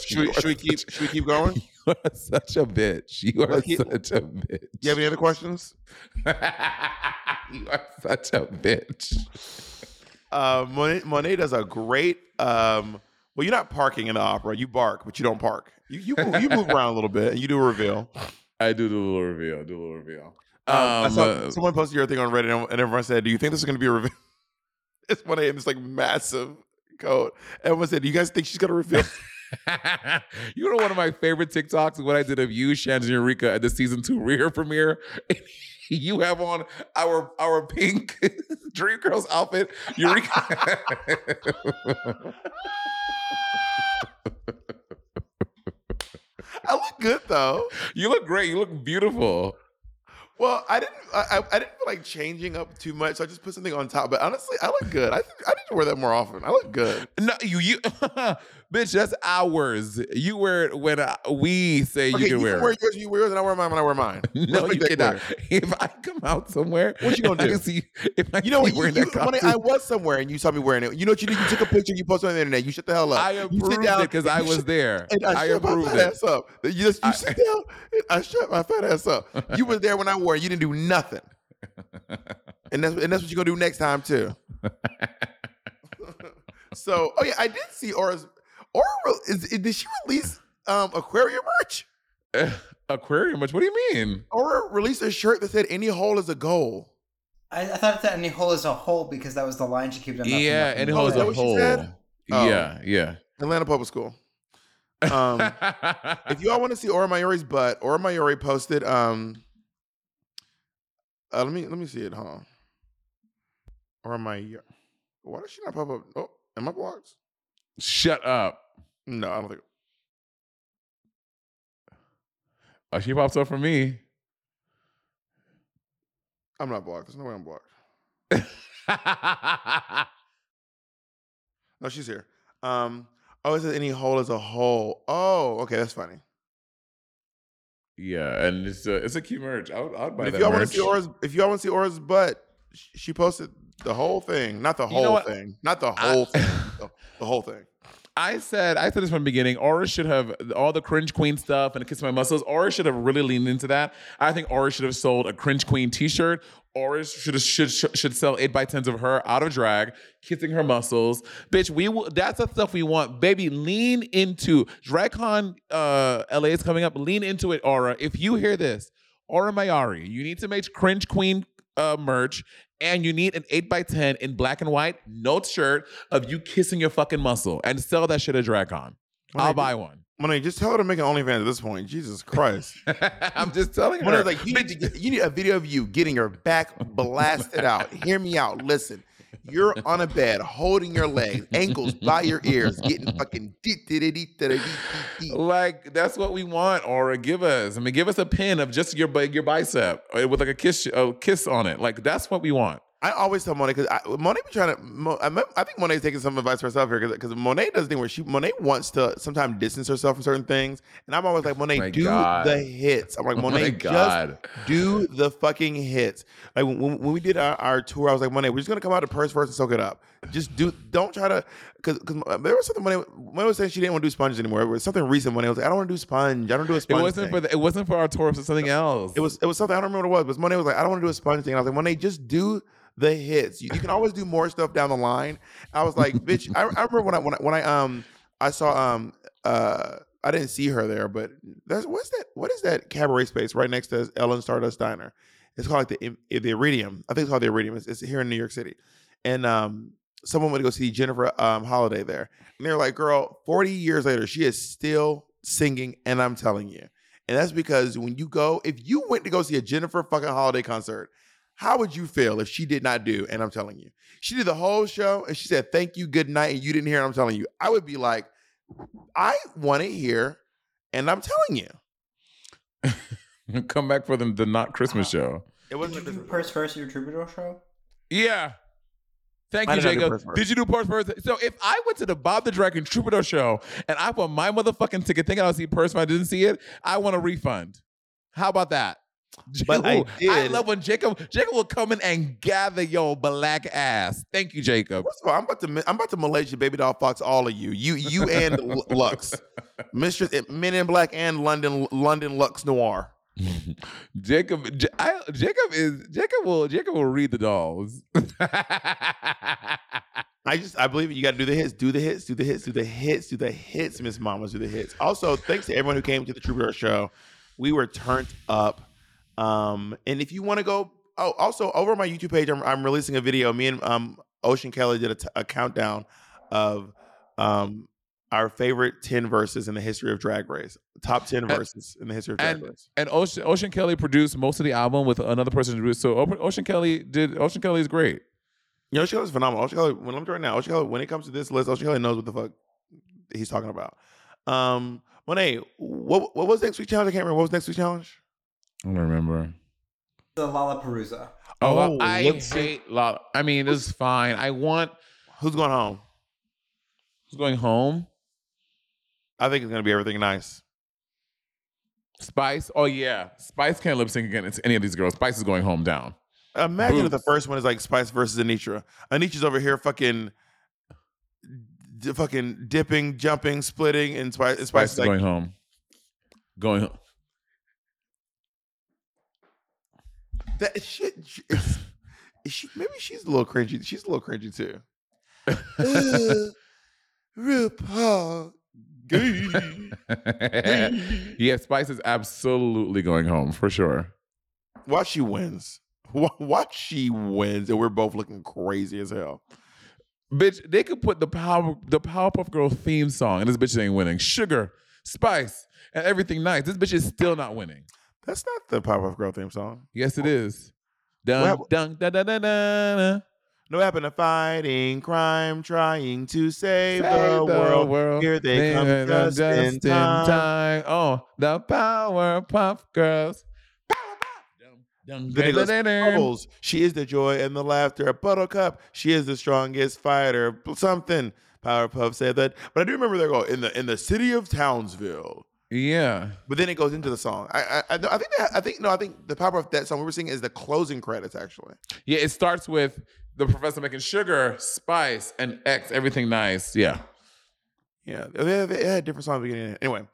Should we, should we keep should we keep going? (laughs) You are such a bitch. You are keep- such a bitch. You have any other questions? (laughs) you are such a bitch. Uh, Monet, Monet does a great. Um, well, you're not parking in the opera. You bark, but you don't park. You you move, you move around a little bit and you do a reveal. I do do a little reveal. Do a little reveal. Um, I Um, saw, uh, someone posted your thing on Reddit, and, everyone said, "Do you think this is going to be a reveal?" (laughs) it's one in this like massive coat. Everyone said, "Do you guys think she's going to reveal?" (laughs) you know one of my favorite TikToks is what I did of you, and Eureka, at the season two rear premiere. (laughs) (laughs) you have on our our pink (laughs) Dream Girls outfit. Eureka. (laughs) I look good though. you look great. You look beautiful. Well, I didn't. I, I didn't feel like changing up too much. So I just put something on top. But honestly, I look good. I think I need to wear that more often. I look good. No, you you bitch, that's ours. You wear it when uh, we say Okay, you can you wear can it. yours. You wear yours, and I wear mine when I wear mine. (laughs) No, you cannot. (laughs) If I come out somewhere, What you gonna I do? can see if I You know what? You, you, when I, was somewhere and you saw me wearing it. You know what you did? You took a picture. You posted on the internet. You shut the hell up. I approved down it because I was shut- there. And I, I shut my approved fat it. ass up. You just you I- sit down. and I shut my fat ass up. You were there when I wore it. You didn't do nothing. (laughs) And that's and that's what you're gonna do next time too. so oh yeah, I did see Aura's Aura re- is, is- did she release um aquarium merch? Aquarium, which what do you mean? Or released a shirt that said any hole is a goal. I, I thought that any hole is a hole because that was the line she kept on. nothing, yeah, nothing, and it Oh, is a hole. Oh. Yeah, yeah. Atlanta Public School. (laughs) Um if you all want to see Aura Mayari's butt, Aura Mayari posted um uh, let me let me see it, huh? Aura Mayari. Why does she not pop up? Oh, am I blocked? Shut up. No, I don't think Oh, she pops up for me. I'm not blocked. There's no way I'm blocked. (laughs) No, she's here. Um, Oh, it says any hole is a hole. Oh, okay, that's funny. Yeah, and it's a it's a cute merch. I would, I would buy But if that y'all want merch. to see Aura's, if y'all want to see Aura's butt, she posted the whole thing, not the You whole thing, not the I- whole (laughs) thing, the, the whole thing. I said I said this from the beginning. Aura should have all the cringe queen stuff and kiss my muscles. Aura should have really leaned into that. I think Aura should have sold a cringe queen T-shirt. Aura should have, should should sell eight by tens of her out of drag, kissing her muscles. Bitch, we will. That's the stuff we want, baby. Lean into DragCon. Uh, LA is coming up. Lean into it, Aura. If you hear this, Aura Mayari, you need to make cringe queen uh, merch. And you need an 8x10 in black and white, note shirt of you kissing your fucking muscle and sell that shit at DragCon. I'll buy one. Money, just tell her to make an OnlyFans at this point. Jesus (laughs) Christ. I'm just telling her. Monet, like you need, to get, you need a video of you getting your back (laughs) blasted out. Hear me out. Listen. You're on a bed holding your legs, ankles (laughs) by your ears, getting fucking like that's what we want, Aura. Give us. I mean, give us a pin of just your your bicep uh, with like a kiss a kiss on it. Like that's what we want. I always tell Monet because Monet be trying to. Mo, I, think Monet's taking some advice for herself here because Monet does the thing where she Monet wants to sometimes distance herself from certain things, and I'm always like Monet, do God. the hits. I'm like (laughs) Oh Monet, my just do the fucking hits. Like when, when we did our, our tour, I was like Monet, we're just gonna come out to purse first and soak it up. Just do. Don't try to because because there was something Monet, Monet was saying she didn't want to do sponges anymore. It was something recent. Monet was like, I don't want to do sponge. I don't do a sponge. It wasn't thing. for the, it wasn't for our tour. It was something else. It was it was something I don't remember what it was, but Monet was like, I don't want to do a sponge thing. And I was like, Monet, just do the hits. You, you can always do more stuff down the line. I was like, bitch. I, I remember when I when I when I um I saw um uh I didn't see her there, but that's what's that? What is that cabaret space right next to Ellen Stardust Diner? It's called like the the Iridium. I think it's called the Iridium. It's, it's here in New York City, and um someone went to go see Jennifer um Holliday there, and they're like, girl, forty years later, she is still singing, and I'm telling you. And that's because when you go, if you went to go see a Jennifer fucking Holliday concert, how would you feel if she did not do? And I'm telling you, she did the whole show and she said, thank you, good night. And you didn't hear it. I'm telling you, I would be like, I want to hear. And I'm telling you, (laughs) Come back for the, the not Christmas uh-huh. show. it wasn't you do Purse First at your Troubadour show? Yeah. Thank I you, did not do Jacob. Did you do Purse First? So if I went to the Bob the Dragon Troubadour show and I bought my motherfucking ticket thinking I would see Purse if I didn't see it, I want a refund. How about that? But I Ooh, I did- love when Jacob Jacob will come in and gather your black ass. Thank you, Jacob. First of all, I'm about to I'm about to Malaysia Babydoll Foxx all of you. You you and (laughs) Luxx, Mistress eh, Men in Black and London London Luxx Noir. (laughs) Jacob, I, Jacob is Jacob will Jacob will read the dolls. I just I believe you got to do the hits, do the hits, do the hits, do the hits, do the hits, Miss Mamas, do the hits. Also, thanks to everyone who came to the Troubadour show. We were turned up. Um, and if you want to go, oh, also over on my YouTube page, I'm, I'm releasing a video. Me and um Ocean Kelly did a, t- a countdown of um our favorite ten verses in the history of Drag Race, top ten And- verses in the history of Drag and Race. and Ocean Ocean Kelly produced most of the album with another person. So Ocean Kelly did Ocean Kelly is great. You know, Ocean Kelly's phenomenal. Ocean Kelly, when I'm right now, Ocean Kelly, when it comes to this list, Ocean Kelly knows what the fuck he's talking about. Um, Monet, what what was next week's challenge? I can't remember. What was next week's challenge? I don't remember. The Lollapalooza. Oh, Oh, I let's hate La. I mean, this is fine. I want Who's going home? who's going home. I think it's gonna be everything nice. Spice. Oh yeah, Spice can't lip sync against any of these girls. Spice is going home down. Imagine if the first one is like Spice versus Anetra. Anetra's over here fucking, d- fucking dipping, jumping, splitting, and Spice, Spice Spice is is like, going home. Going home. That shit. sh- It's, is she, maybe she's a little cringy. She's a little cringy too. (laughs) Uh, RuPaul. (laughs) Yeah, Spice is absolutely going home for sure. Watch she wins. Wa- Watch she wins, and we're both looking crazy as hell. Bitch, they could put the power the Powerpuff Girl theme song, and this bitch ain't winning. Sugar, Spice, and everything nice. This bitch is still not winning. That's not the Powerpuff Girl theme song. Yes, it is. Dun Well- dun dun dun dun dun. No happen to fighting crime, trying to save, the, world. Here they come They're just, in time. Oh, the Powerpuff Girls. Dun, Then it goes, dun, dun, dun. Bubbles. She is the joy and the laughter. Buttercup. She is the strongest fighter. Something. Powerpuff said that, but I do remember they go in the in the city of Townsville. Yeah. But then it goes into the song. I I, I, think that, I think no, I think the Powerpuff that song we were singing is the closing credits actually. Yeah, it starts with the professor making sugar, spice, and X, everything nice. Yeah. Yeah, they had different songs beginning. Anyway,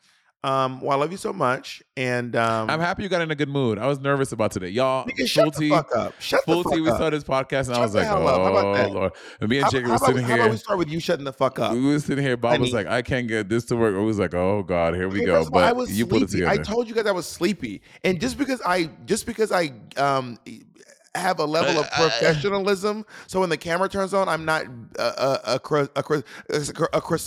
um, well, I love you so much, and um, I'm happy you got in a good mood. I was nervous about today. Y'all, nigga, shut the fuck up. Shut the tea, fuck we started this podcast and I was like, oh, that? Lord. And me and How, Jacob how were sitting we, how about here. we start with you shutting the fuck up? We were sitting here. Bob was Honey. like, I can't get this to work. I was like, oh God, here we Okay, go. of I But was you put it together. I told you guys I was sleepy, and just because I just because I um have a level of Uh, uh, professionalism, so when the camera turns on, I'm not a a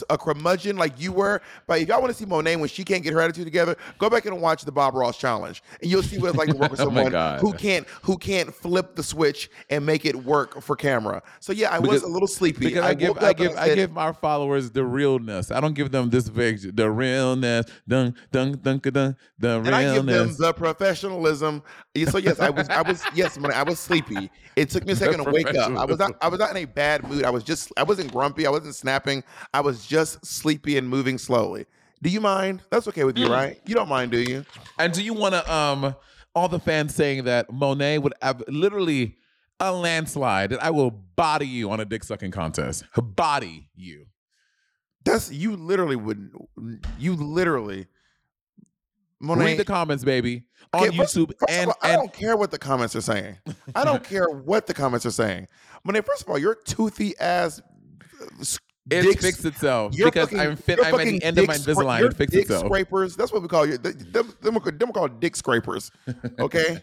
a, curmudgeon like you were. But if y'all want to see Monet when she can't get her attitude together, go back and watch the Bob Ross challenge, and you'll see what it's like to work with (laughs) Oh someone who can't who can't flip the switch and make it work for camera. So yeah, I was a little sleepy. Because I, give, I give, I give my followers the realness. I don't give them this big, the realness. Dun dun dun dun. The and I give them realness. the professionalism. So yes, I was, I was, yes, I was sleepy. It took me a second to wake up. I was not, I was not in a bad mood. I was just, I wasn't grumpy. I wasn't snapping. I was just sleepy and moving slowly. Do you mind? That's okay with you, right? You don't mind, do you? And do you want to um all the fans saying that Monet would have literally a landslide that I will body you on a dick sucking contest. Body you. That's you. Literally would. You literally. Monet, Read the comments, baby, on Okay, first- YouTube first and all, I don't care what the comments are saying. I don't (laughs) care what the comments are saying. Monet, first of all, your toothy ass. uh, it dicks- fixed itself Your because fucking- I'm fit. I'm at the end of my Invisalign. your It fixed dick itself. Scrapers. That's what we call you. Them, them, called dick scrapers. (laughs) Okay.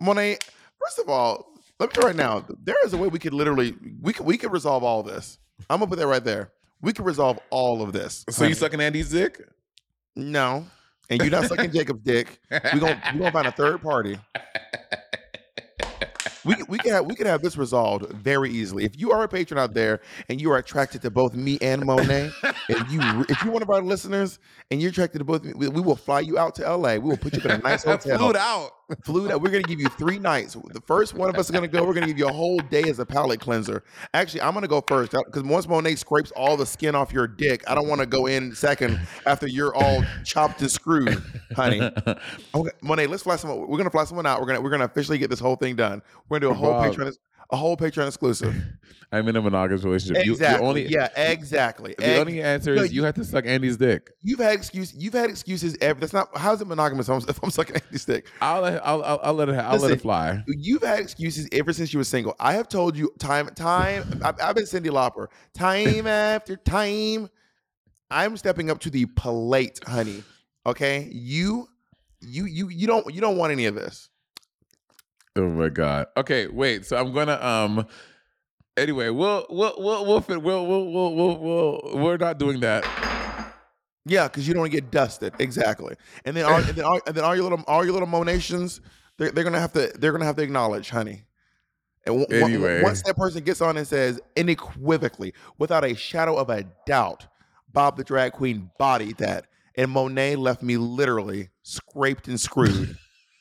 Monet. First of all, let me tell you right now. There is a way we could literally we could we could resolve all this. I'm gonna put that right there. We could resolve all of this. So you honey. sucking Andy's dick? No. And you're not sucking (laughs) Jacob's dick. We're gonna we gonna find a third party. We we can have we can have this resolved very easily. If you are a patron out there and you are attracted to both me and Monet, if you if you're one of our listeners and you're attracted to both, we, we will fly you out to LA. We will put you up in a nice (laughs) hotel. Flew out. Flew out. We're gonna give you three nights. The first one of us is gonna go. We're gonna give you a whole day as a palate cleanser. Actually, I'm gonna go first because once Monet scrapes all the skin off your dick, I don't want to go in second after you're all chopped and screwed, honey. (laughs) Okay, Monet, let's fly someone. We're gonna fly someone out. We're gonna we're gonna officially get this whole thing done. We're gonna do a whole. Patreon, a whole Patreon exclusive. (laughs) I'm in a monogamous relationship. You, Exactly. the only, yeah, exactly. the Ex- only answer No, is you have to suck Andy's dick. You've had excuse. You've had excuses. Every, that's not. How's it monogamous? If I'm, if I'm sucking Andy's dick. I'll let, I'll, I'll, I'll let it I'll let it fly. You've had excuses ever since you were single. I have told you time, time. (laughs) I've, I've been Cyndi Lauper, time (laughs) after time. I'm stepping up to the plate, honey. Okay, you, you, you, you don't, you don't want any of this. Oh my god. Okay, wait. So I'm gonna um. Anyway, we'll we'll we'll we'll fit, we'll, we'll we'll we'll we'll we're not doing that. Yeah, because you don't want to get dusted. Exactly. And then, all, and then, all, and then all your little, all your little monations, they're, they're gonna have to, they're gonna have to acknowledge, honey. And w- w- Anyway. once that person gets on and says unequivocally, without a shadow of a doubt, Bob the drag queen bodied that, and Monet left me literally scraped and screwed. (laughs)